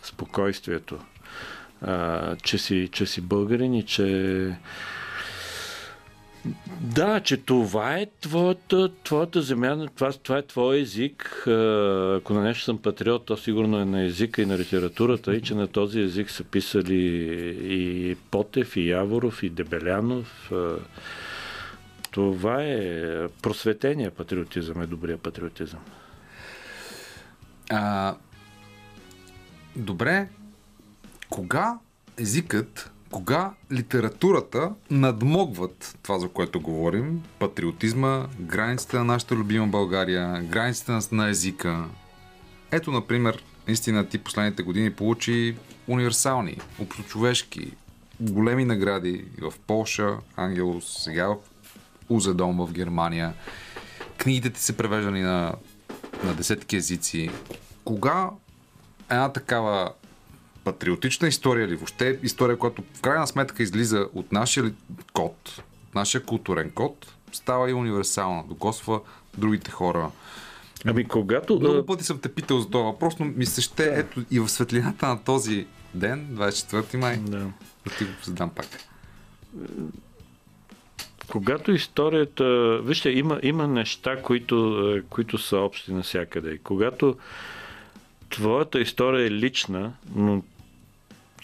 Спокойствието. А, че, си, че си българин и че да, че това е твоята, твоята земя, това, това е твой език. Ако на нещо съм патриот, то сигурно е на езика и на литературата, и че на този език са писали и Потев, и Яворов, и Дебелянов. Това е просветения патриотизъм, е добрия патриотизъм. А, добре, кога езикът кога литературата надмогват това, за което говорим, патриотизма, границите на нашата любима България, границите на езика. Ето, например, наистина ти последните години получи универсални, общочовешки, големи награди в Полша, Ангелус, сега в Узедом в Германия. Книгите ти са превеждани на, на десетки езици. Кога една такава патриотична история или въобще история, която в крайна сметка излиза от нашия код, от нашия културен код, става и универсална, докосва другите хора. Ами когато... Много пъти съм те питал за това въпрос, но ми се ще, ето и в светлината на този ден, 24 май, да, да ти го задам пак. Когато историята... Вижте, има, има неща, които, които са общи навсякъде. И когато твоята история е лична, но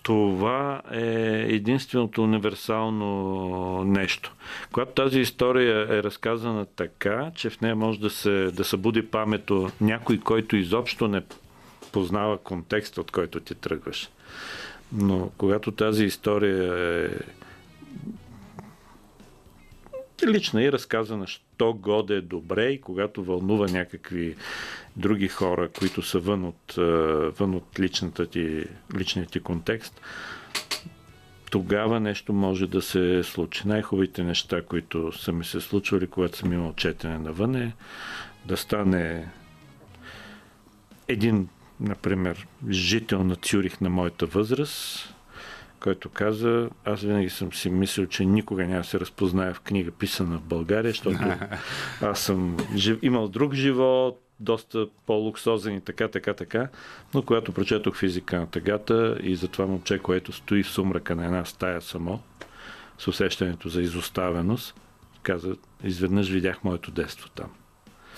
това е единственото универсално нещо. Когато тази история е разказана така, че в нея може да се да събуди памето някой, който изобщо не познава контекста, от който ти тръгваш. Но когато тази история е лична и разказана, що годе добре и когато вълнува някакви други хора, които са вън от, вън от личната ти, личния ти контекст, тогава нещо може да се случи. Най-хубавите неща, които са ми се случвали, когато съм имал четене навън е да стане един, например, жител на Цюрих на моята възраст, който каза, аз винаги съм си мислил, че никога няма се разпозная в книга писана в България, защото [LAUGHS] аз съм жив, имал друг живот, доста по-луксозен и така, така, така. Но когато прочетох физика на тъгата и за това момче, което стои в сумрака на една стая само, с усещането за изоставеност, каза, изведнъж видях моето детство там.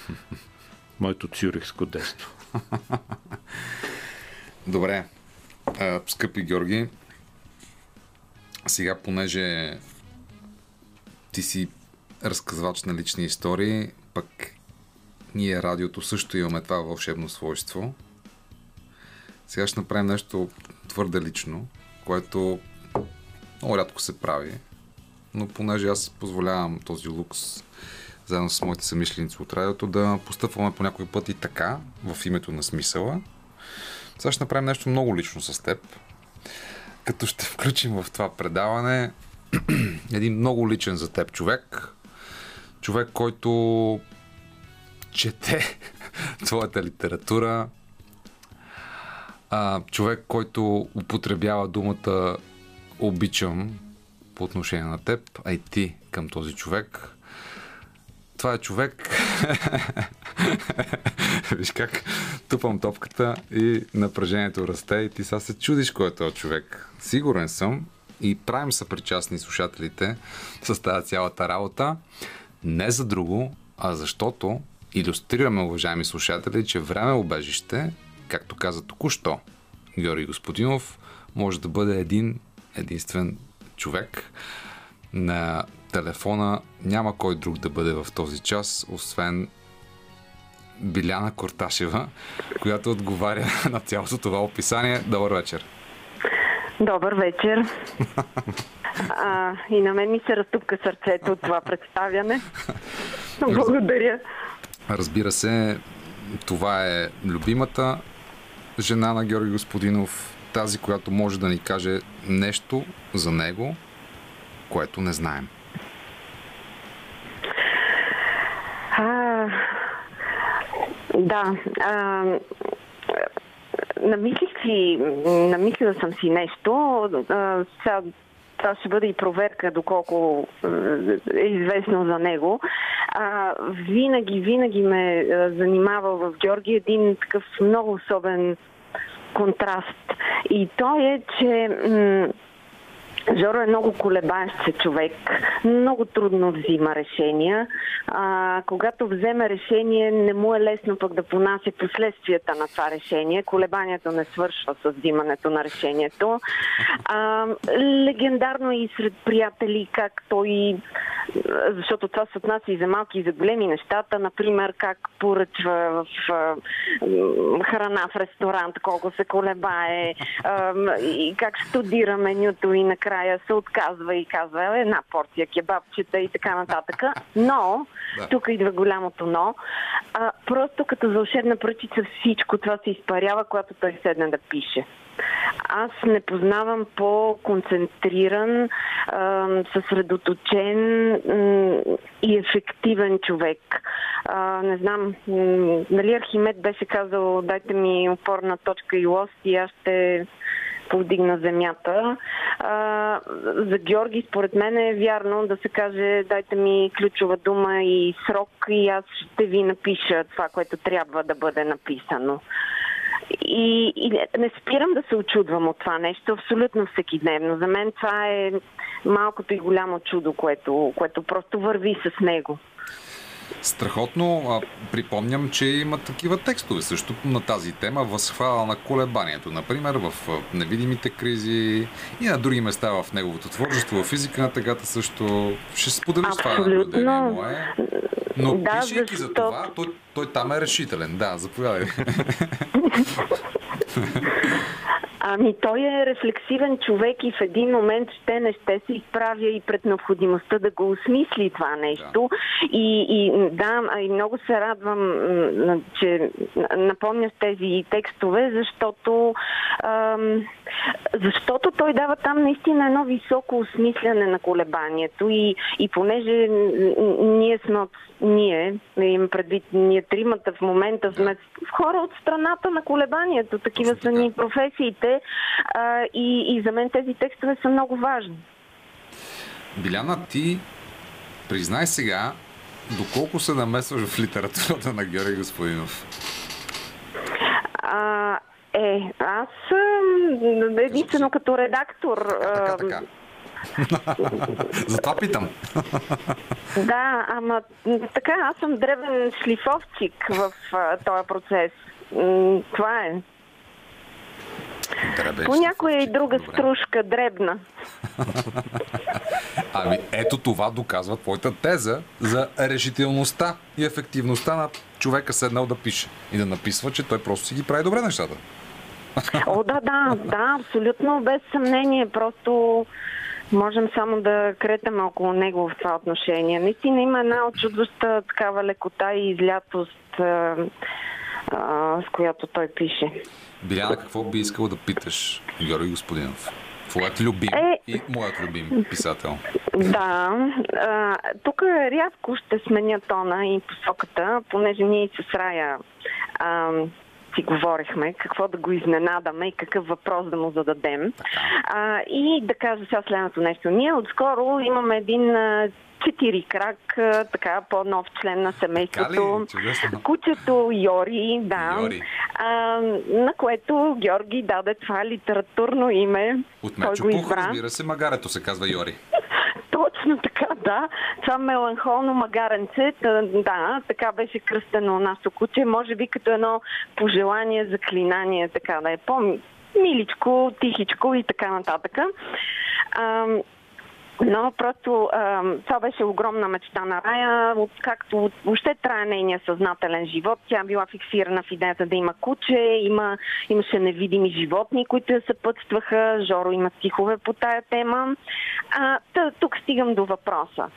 [LAUGHS] Моето цюрихско детство. Добре. А, скъпи Георги, сега, понеже ти си разказвач на лични истории, пък ние радиото също имаме това вълшебно свойство. Сега ще направим нещо твърде лично, което много рядко се прави, но понеже аз позволявам този лукс заедно с моите самишленици от радиото да постъпваме по някой път и така, в името на смисъла. Сега ще направим нещо много лично с теб, като ще включим в това предаване [CLEARS THROAT] един много личен за теб човек. Човек, който чете [LAUGHS] твоята литература. А, човек, който употребява думата обичам по отношение на теб, а и ти към този човек. Това е човек. [LAUGHS] Виж как тупам топката и напрежението расте и ти сега се чудиш кой е този човек. Сигурен съм, и правим съпричастни слушателите с тази цялата работа. Не за друго, а защото иллюстрираме, уважаеми слушатели, че време обежище, както каза току-що Георги Господинов, може да бъде един единствен човек. На телефона няма кой друг да бъде в този час, освен Биляна Корташева, която отговаря [LAUGHS] на цялото това описание. Добър вечер! Добър вечер! А, и на мен ми се разтупка сърцето от това представяне. [LAUGHS] Благодаря. Разбира се, това е любимата жена на Георги Господинов, тази, която може да ни каже нещо за него, което не знаем. А, да. А, намислих си, намислила съм си нещо. А, сега това ще бъде и проверка, доколко е известно за него. А, винаги, винаги ме занимава в Георги един такъв много особен контраст. И то е, че м- Жоро е много колебаещ човек, много трудно взима решения. А, когато вземе решение, не му е лесно пък да понася последствията на това решение. Колебанието не свършва с взимането на решението. А, легендарно е и сред приятели как той, защото това се отнася и за малки и за големи нещата, например как поръчва в а, храна в ресторант, колко се колебае, а, и как студира менюто и накрая накрая се отказва и казва една порция кебабчета и така нататък. Но, да. тук идва голямото но, а, просто като вълшебна пръчица всичко това се изпарява, когато той седне да пише. Аз не познавам по-концентриран, съсредоточен и ефективен човек. Не знам, нали Архимед беше казал, дайте ми опорна точка и лост и аз ще повдигна земята. А, за Георги, според мен е вярно да се каже дайте ми ключова дума и срок и аз ще ви напиша това, което трябва да бъде написано. И, и не спирам да се очудвам от това нещо абсолютно всеки дневно. За мен това е малкото и голямо чудо, което, което просто върви с него. Страхотно. А, припомням, че има такива текстове също на тази тема. Възхвала на колебанието, например, в невидимите кризи и на други места в неговото творчество, в физика на тъгата също. Ще споделиш това наблюдение мое. Но да, пишейки за това, той, той там е решителен. Да, заповядай. [LAUGHS] Ами той е рефлексивен човек и в един момент ще не ще се изправя и пред необходимостта да го осмисли това нещо. Да. И, и да, и много се радвам, че напомняш тези текстове, защото ам, защото той дава там наистина едно високо осмисляне на колебанието и, и понеже ние сме от ние, имам предвид ние тримата в момента сме хора от страната на колебанието, такива са ни професиите а, и, и за мен тези текстове са много важни. Биляна, ти признай сега, доколко се намесваш в литературата на Георги Господинов? А, е, аз единствено като редактор. Така, така. [LAUGHS] Затова питам. [LAUGHS] да, ама така, аз съм дребен шлифовчик в този процес. Това е. Дребен По някоя и друга Добре. стружка, дребна. [LAUGHS] ами ето това доказва твоята теза за решителността и ефективността на човека седнал да пише и да написва, че той просто си ги прави добре нещата. О, да, да, да, абсолютно, без съмнение. Просто можем само да кретаме около него в това отношение. Наистина има една очудваща такава лекота и излятост, а, а, с която той пише. Биляна, какво би искал да питаш Георги Господинов? Твоят любим е... и моят любим писател. Да. А, тук рядко ще сменя тона и посоката, понеже ние с Рая а, си говорихме, какво да го изненадаме и какъв въпрос да му зададем. А, и да кажа сега следното нещо. Ние отскоро имаме един четири крак, така, по-нов член на семейството. Кучето Йори, да. Йори. А, на което Георги даде това литературно име. От Мечо Пух, разбира се, магарето се казва Йори. [LAUGHS] Точно така, да. Това меланхолно магаренце, да, така беше кръстено нашето куче. Може би като едно пожелание, заклинание, така да е по-миличко, тихичко и така нататък. Но просто ам, това беше огромна мечта на Рая, откакто въобще трае нейния съзнателен живот. Тя била фиксирана в идеята да има куче, има, имаше невидими животни, които я съпътстваха. Жоро има стихове по тая тема. А, та, тук стигам до въпроса.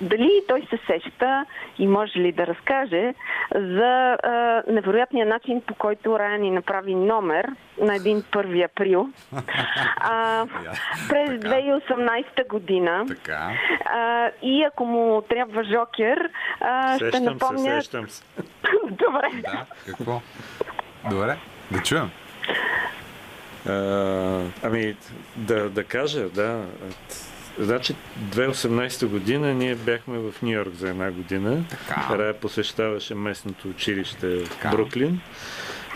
Дали той се сеща и може ли да разкаже за а, невероятния начин, по който Рая ни направи номер на един 1 април а, [LAUGHS] през 2018 година. Така. А, и ако му трябва Жокер, а, ще Сещам напомня... се, сещам се. [LAUGHS] Добре. Да, какво? Добре, да чуем. А, ами, да, да кажа, да. Значи, 2018 година ние бяхме в Нью Йорк за една година. Така. Рая посещаваше местното училище в Бруклин.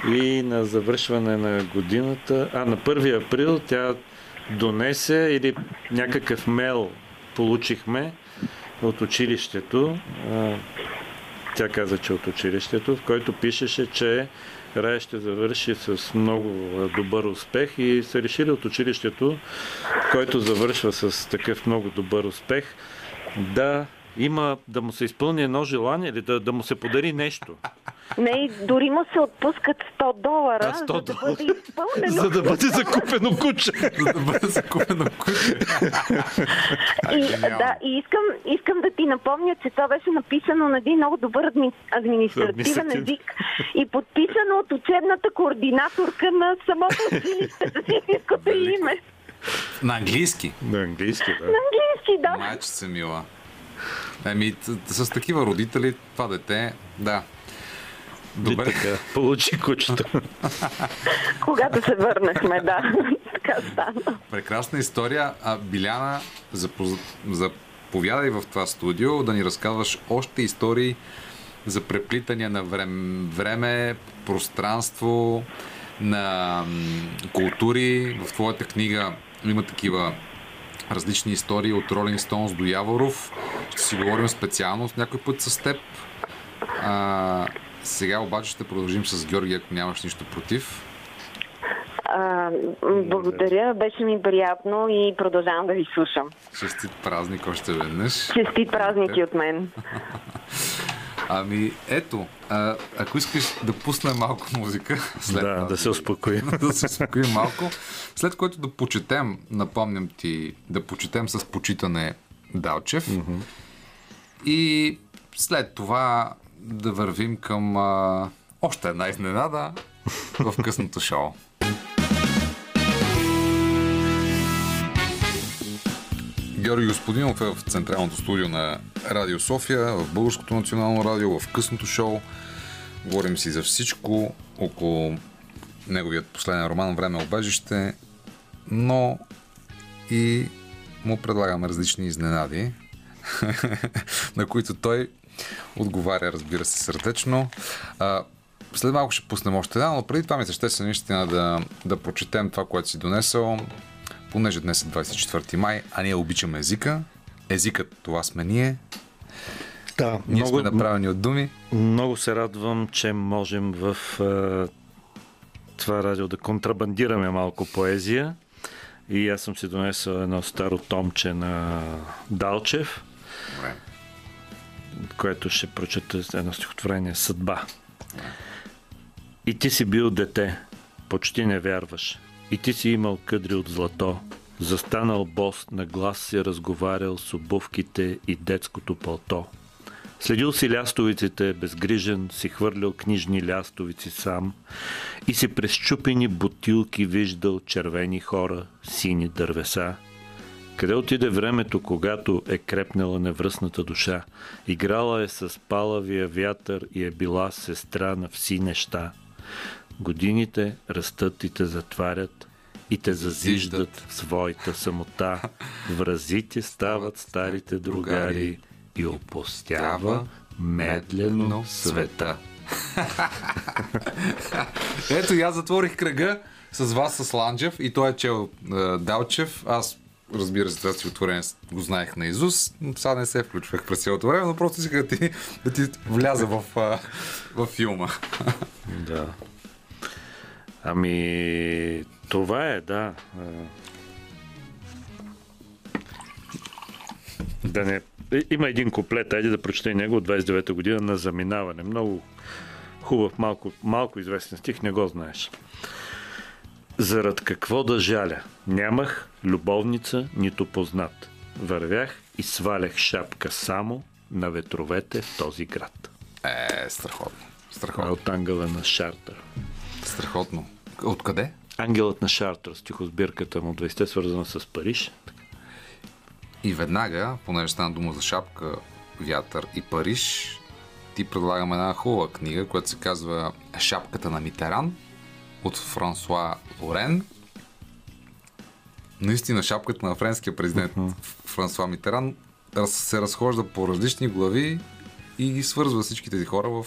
И на завършване на годината, а на 1 април тя донесе или някакъв мейл получихме от училището. Тя каза, че от училището, в който пишеше, че Рая ще завърши с много а, добър успех и са решили от училището, който завършва с такъв много добър успех, да има, да му се изпълни едно желание или да, да му се подари нещо. Не, и дори му се отпускат 100 долара, А, 100 за да бъде изпълнено. За да бъде закупено куче. [LAUGHS] За да бъде закупено куче. И, да, и искам, искам да ти напомня, че това беше написано на един много добър адми, административен език и подписано от учебната координаторка на самото училище [LAUGHS] с истинското име. На английски. На английски, На английски, да. Майчица мила. Еми, с такива родители, това дете, да. Добре. така, получи кучето. [LAUGHS] Когато се върнахме, да. [LAUGHS] така стана. Прекрасна история. А Биляна, запоз... заповядай в това студио да ни разказваш още истории за преплитания на време, време пространство, на култури. В твоята книга има такива различни истории от Ролинг Стоунс до Яворов. Ще си говорим специално с някой път с теб. А, сега обаче ще продължим с Георги, ако нямаш нищо против. А, благодаря, беше ми приятно и продължавам да ви слушам. Честит празник още веднъж. Честит празник и от мен. [LAUGHS] Ами, ето, а, ако искаш да пуснем малко музика, [LAUGHS] след Да, да се успокоим. [LAUGHS] да се успокоим малко, след което да почетем, напомням ти, да почетем с почитане Далчев и след това да вървим към а, още една изненада в късното шоу. Георги Господинов е в централното студио на Радио София, в Българското национално радио, в късното шоу. Говорим си за всичко около неговият последен роман Време обежище, но и му предлагаме различни изненади, [LAUGHS] на които той отговаря, разбира се, сърдечно. След малко ще пуснем още една, но преди това ми се ще се наистина да, да прочетем това, което си донесъл, понеже днес е 24 май, а ние обичаме езика. Езикът това сме ние. Да, Ние сме направени от думи. Много се радвам, че можем в е, това радио да контрабандираме малко поезия. И аз съм си донесъл едно старо томче на Далчев, което ще прочета едно стихотворение Съдба. И ти си бил дете, почти не вярваш. И ти си имал къдри от злато. Застанал бос, на глас си разговарял с обувките и детското пълто. Следил си лястовиците, безгрижен, си хвърлял книжни лястовици сам и си през чупени бутилки виждал червени хора, сини дървеса. Къде отиде времето, когато е крепнала невръстната душа? Играла е с палавия вятър и е била сестра на вси неща. Годините растат и те затварят, и те зазиждат в своята самота. Вразите стават старите другари и опустява медлено света. [LAUGHS] Ето и аз затворих кръга с вас с Ланджев и той е чел е, Далчев. Аз разбира се, това стихотворение го знаех на Изус, но сега не се включвах през цялото време, но просто исках да ти, да ти вляза в, в филма. Да. Ами, това е, да. Да не... Има един куплет, айде да прочете него от 29-та година на заминаване. Много хубав, малко, малко известен стих, не го знаеш. Зарад какво да жаля? Нямах любовница, нито познат. Вървях и свалях шапка само на ветровете в този град. Е, страхотно. Страхотно. От ангела на Шартер. Страхотно. Откъде? Ангелът на Шартер, стихосбирката му 20 свързана с Париж. И веднага, понеже стана дума за шапка, вятър и Париж, ти предлагам една хубава книга, която се казва Шапката на Митеран от Франсуа Лорен. Наистина шапката на френския президент uh-huh. Франсуа Митеран се разхожда по различни глави и ги свързва всички тези хора в,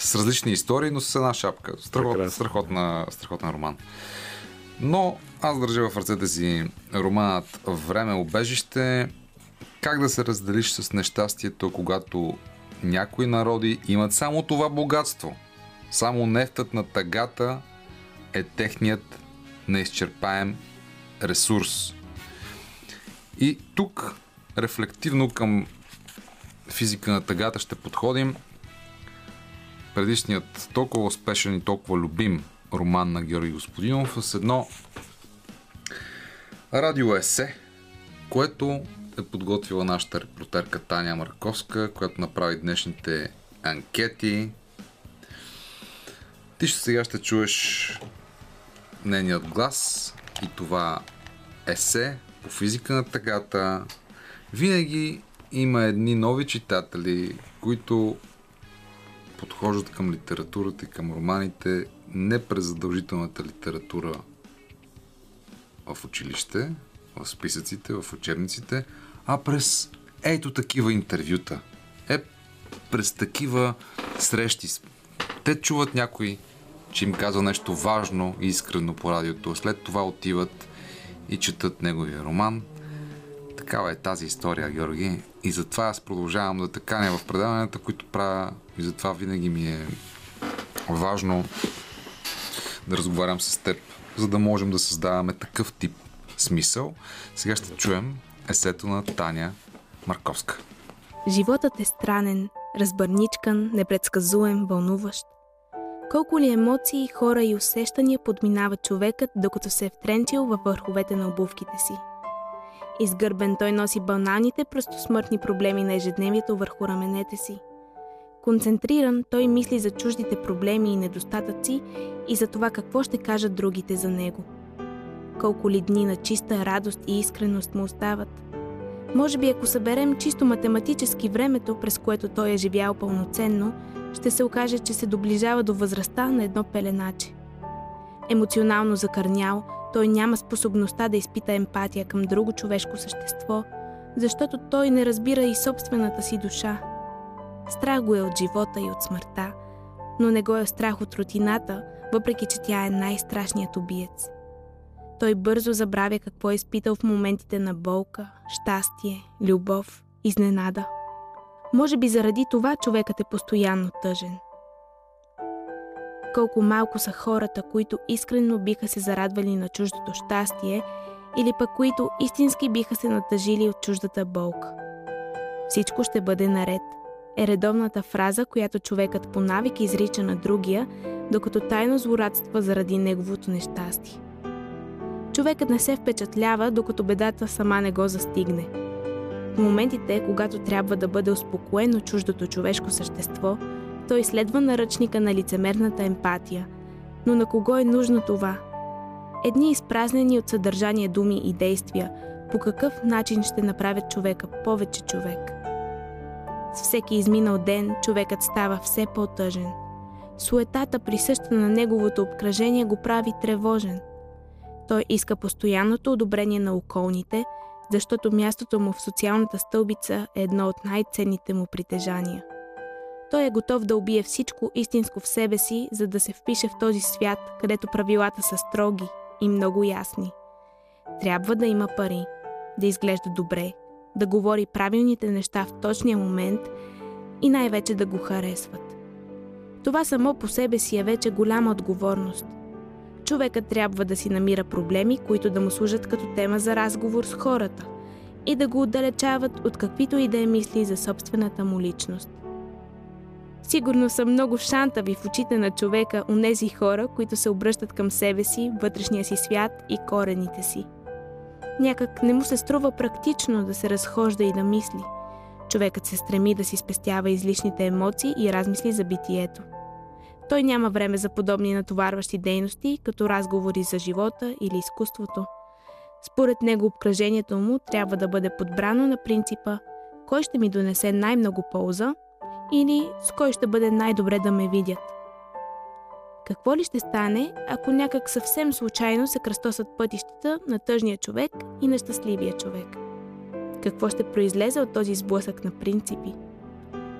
с различни истории, но с една шапка. Страхот, страхотна, страхотна роман. Но аз държа в ръцете си романът Време обежище. Как да се разделиш с нещастието, когато някои народи имат само това богатство. Само нефтът на тагата е техният неизчерпаем ресурс. И тук рефлективно към физика на тъгата ще подходим. Предишният толкова успешен и толкова любим роман на Георги Господинов с едно радиоесе, което е подготвила нашата репортерка Таня Марковска, която направи днешните анкети. Ти ще сега ще чуеш нейният глас и това есе по физика на тъгата. Винаги има едни нови читатели, които подхождат към литературата и към романите не през задължителната литература в училище, в списъците, в учебниците, а през ето такива интервюта. Е, през такива срещи. Те чуват някой, че им казва нещо важно и искрено по радиото. След това отиват и четат неговия роман. Такава е тази история, Георги. И затова аз продължавам да таканя в предаванията, които правя. И затова винаги ми е важно да разговарям с теб, за да можем да създаваме такъв тип смисъл. Сега ще чуем есето на Таня Марковска. Животът е странен, разбърничкан, непредсказуем, вълнуващ. Колко ли емоции, хора и усещания подминава човекът, докато се е втренчил във върховете на обувките си. Изгърбен той носи баналните, смъртни проблеми на ежедневието върху раменете си. Концентриран, той мисли за чуждите проблеми и недостатъци и за това какво ще кажат другите за него – колко ли дни на чиста радост и искреност му остават. Може би ако съберем чисто математически времето, през което той е живял пълноценно, ще се окаже, че се доближава до възрастта на едно пеленаче. Емоционално закърнял, той няма способността да изпита емпатия към друго човешко същество, защото той не разбира и собствената си душа. Страх го е от живота и от смъртта, но не го е страх от рутината, въпреки че тя е най-страшният убиец. Той бързо забравя какво е изпитал в моментите на болка, щастие, любов, изненада. Може би заради това човекът е постоянно тъжен. Колко малко са хората, които искрено биха се зарадвали на чуждото щастие или пък които истински биха се натъжили от чуждата болка. Всичко ще бъде наред е редовната фраза, която човекът по навик изрича на другия, докато тайно злорадства заради неговото нещастие човекът не се впечатлява, докато бедата сама не го застигне. В моментите, когато трябва да бъде успокоено чуждото човешко същество, той следва наръчника на лицемерната емпатия. Но на кого е нужно това? Едни изпразнени от съдържание думи и действия, по какъв начин ще направят човека повече човек? С всеки изминал ден човекът става все по-тъжен. Суетата, присъща на неговото обкръжение, го прави тревожен. Той иска постоянното одобрение на околните, защото мястото му в социалната стълбица е едно от най-ценните му притежания. Той е готов да убие всичко истинско в себе си, за да се впише в този свят, където правилата са строги и много ясни. Трябва да има пари, да изглежда добре, да говори правилните неща в точния момент и най-вече да го харесват. Това само по себе си е вече голяма отговорност. Човекът трябва да си намира проблеми, които да му служат като тема за разговор с хората и да го отдалечават от каквито и да е мисли за собствената му личност. Сигурно са много шантави в очите на човека у нези хора, които се обръщат към себе си, вътрешния си свят и корените си. Някак не му се струва практично да се разхожда и да мисли. Човекът се стреми да си спестява излишните емоции и размисли за битието. Той няма време за подобни натоварващи дейности, като разговори за живота или изкуството. Според него обкръжението му трябва да бъде подбрано на принципа кой ще ми донесе най-много полза или с кой ще бъде най-добре да ме видят. Какво ли ще стане, ако някак съвсем случайно се кръстосат пътищата на тъжния човек и на щастливия човек? Какво ще произлезе от този сблъсък на принципи?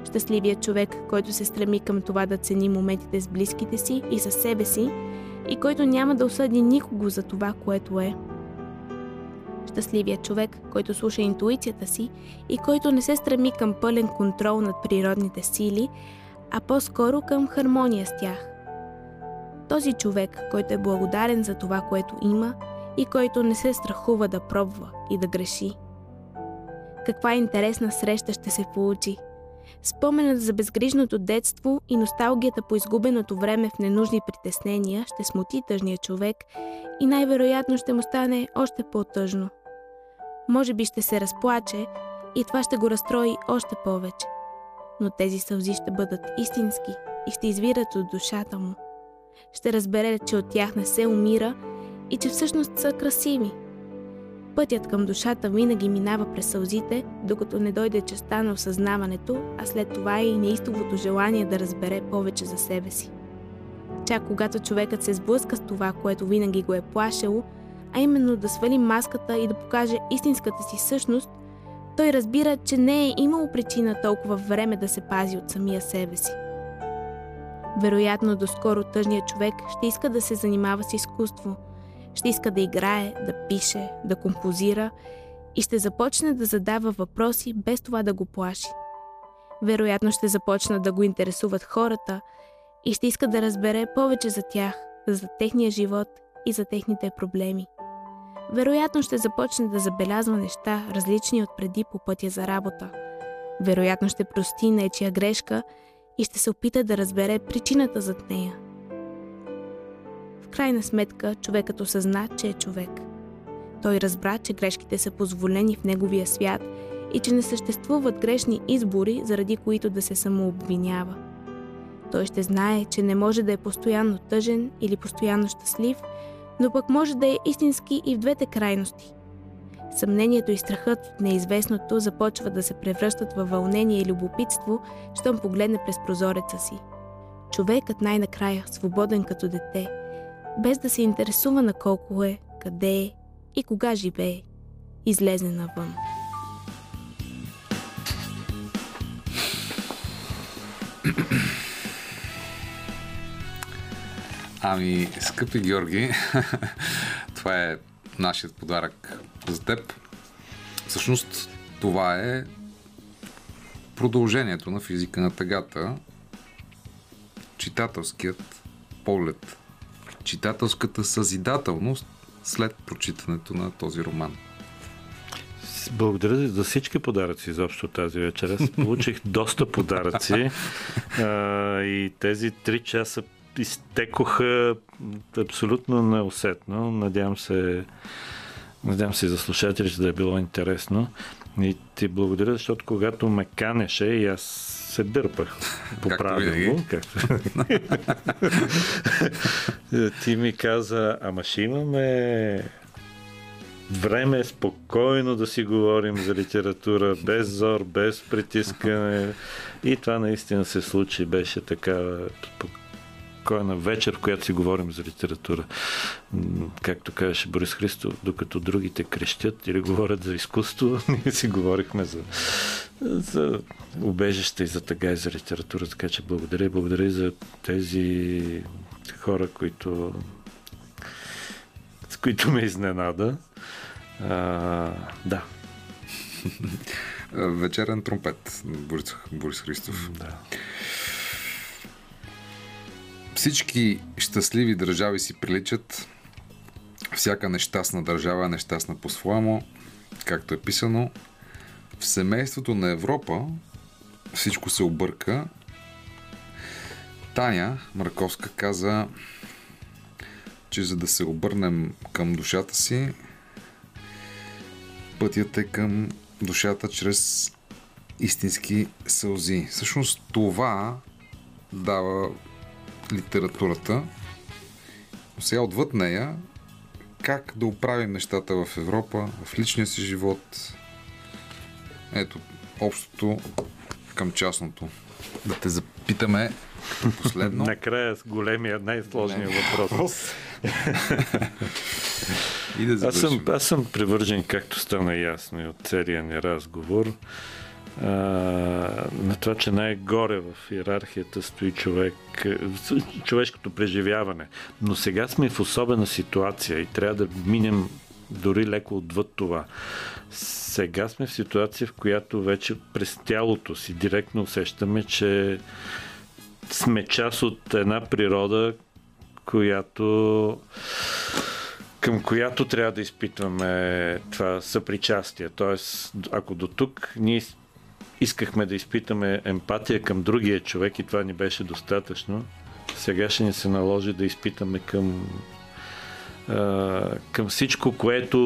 Щастливият човек, който се стреми към това да цени моментите с близките си и със себе си и който няма да осъди никого за това, което е. Щастливият човек, който слуша интуицията си и който не се стреми към пълен контрол над природните сили, а по-скоро към хармония с тях. Този човек, който е благодарен за това, което има и който не се страхува да пробва и да греши. Каква интересна среща ще се получи – Споменът за безгрижното детство и носталгията по изгубеното време в ненужни притеснения ще смути тъжния човек и най-вероятно ще му стане още по-тъжно. Може би ще се разплаче и това ще го разстрои още повече. Но тези сълзи ще бъдат истински и ще извират от душата му. Ще разбере, че от тях не се умира и че всъщност са красиви – Пътят към душата винаги минава през сълзите, докато не дойде частта на осъзнаването, а след това и неистовото желание да разбере повече за себе си. Чак когато човекът се сблъска с това, което винаги го е плашело, а именно да свали маската и да покаже истинската си същност, той разбира, че не е имало причина толкова време да се пази от самия себе си. Вероятно, доскоро тъжният човек ще иска да се занимава с изкуство – ще иска да играе, да пише, да композира и ще започне да задава въпроси без това да го плаши. Вероятно ще започна да го интересуват хората и ще иска да разбере повече за тях, за техния живот и за техните проблеми. Вероятно ще започне да забелязва неща, различни от преди по пътя за работа. Вероятно ще прости нечия грешка и ще се опита да разбере причината зад нея – крайна сметка човекът осъзна, че е човек. Той разбра, че грешките са позволени в неговия свят и че не съществуват грешни избори, заради които да се самообвинява. Той ще знае, че не може да е постоянно тъжен или постоянно щастлив, но пък може да е истински и в двете крайности. Съмнението и страхът от неизвестното започват да се превръщат във вълнение и любопитство, щом погледне през прозореца си. Човекът най-накрая, свободен като дете – без да се интересува на колко е, къде е и кога живее, излезе навън. [CLEARS THROAT] Ами, скъпи Георги, [LAUGHS] това е нашият подарък за теб. Всъщност, това е продължението на физика на тъгата, читателският поглед читателската съзидателност след прочитането на този роман. Благодаря за всички подаръци изобщо тази вечер. Аз получих доста подаръци [LAUGHS] а, и тези три часа изтекоха абсолютно неусетно. Надявам се, надявам се и за слушателите да е било интересно. И ти благодаря, защото когато ме канеше и аз се дърпах по правилно. Както... [LAUGHS] Ти ми каза, ама ще имаме време спокойно да си говорим за литература, без зор, без притискане. И това наистина се случи. Беше така кой е на вечер, в която си говорим за литература. Както казваше Борис Христов, докато другите крещят или говорят за изкуство, [LAUGHS] ние си говорихме за, за убежище и за тъга и за литература. Така че благодаря и благодаря и за тези хора, които с които ме изненада. А, да. Вечерен тромпет. Борис, Борис Христов. Да. Всички щастливи държави си приличат. Всяка нещастна държава е нещастна по-своему, както е писано. В семейството на Европа всичко се обърка. Таня Марковска каза, че за да се обърнем към душата си, пътят е към душата чрез истински сълзи. Всъщност това дава литературата. Но сега отвъд нея, как да оправим нещата в Европа, в личния си живот. Ето, общото към частното. Да те запитаме последно. [LAUGHS] Накрая с големия, най-сложния въпрос. И да аз, съм, аз съм привържен, както стана ясно и от целия ни разговор, а, на това, че най-горе в иерархията стои човек, човешкото преживяване. Но сега сме в особена ситуация и трябва да минем дори леко отвъд това. Сега сме в ситуация, в която вече през тялото си директно усещаме, че сме част от една природа, която към която трябва да изпитваме това съпричастие. Тоест, ако до тук ние искахме да изпитаме емпатия към другия човек и това ни беше достатъчно, сега ще ни се наложи да изпитаме към към всичко, което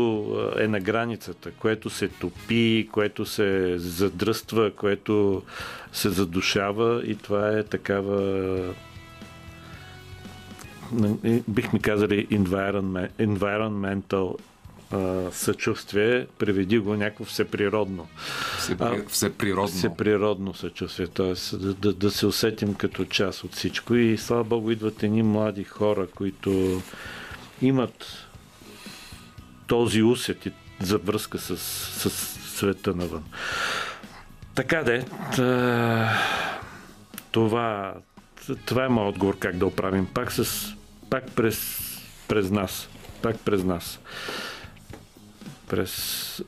е на границата, което се топи, което се задръства, което се задушава и това е такава бихме казали environment, environmental а, съчувствие, преведи го някакво всеприродно. Всепри... Всеприродно. Всеприродно съчувствие, т.е. Да, да, да се усетим като част от всичко и слава Богу идват едни млади хора, които имат този усет за връзка с, с света навън. Така де, това, това е моят отговор как да оправим. Пак, с, пак през, през нас. Пак през нас. През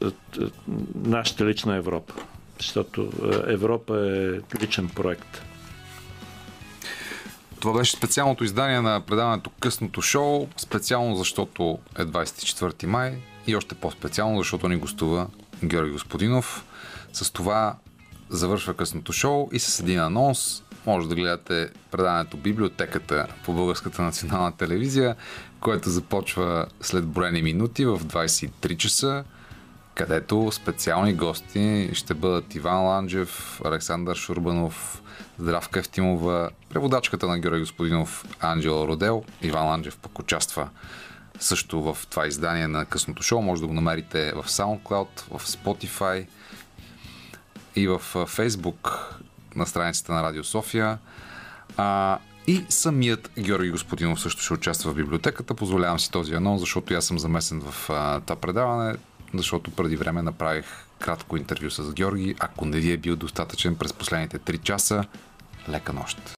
нашата лична Европа. Защото Европа е личен проект. Това беше специалното издание на предаването Късното шоу, специално защото е 24 май и още по-специално, защото ни гостува Георги Господинов. С това завършва късното шоу и с един анонс може да гледате предаването Библиотеката по Българската национална телевизия, което започва след броени минути в 23 часа, където специални гости ще бъдат Иван Ланджев, Александър Шурбанов, Здравка Евтимова, преводачката на Георги Господинов Анджела Родел. Иван Ланджев пък участва също в това издание на късното шоу. Може да го намерите в SoundCloud, в Spotify и в Facebook на страницата на Радио София. А, и самият Георги Господинов също ще участва в библиотеката. Позволявам си този анонс, защото аз съм замесен в а, това предаване, защото преди време направих кратко интервю с Георги. Ако не ви е бил достатъчен през последните 3 часа, лека нощ!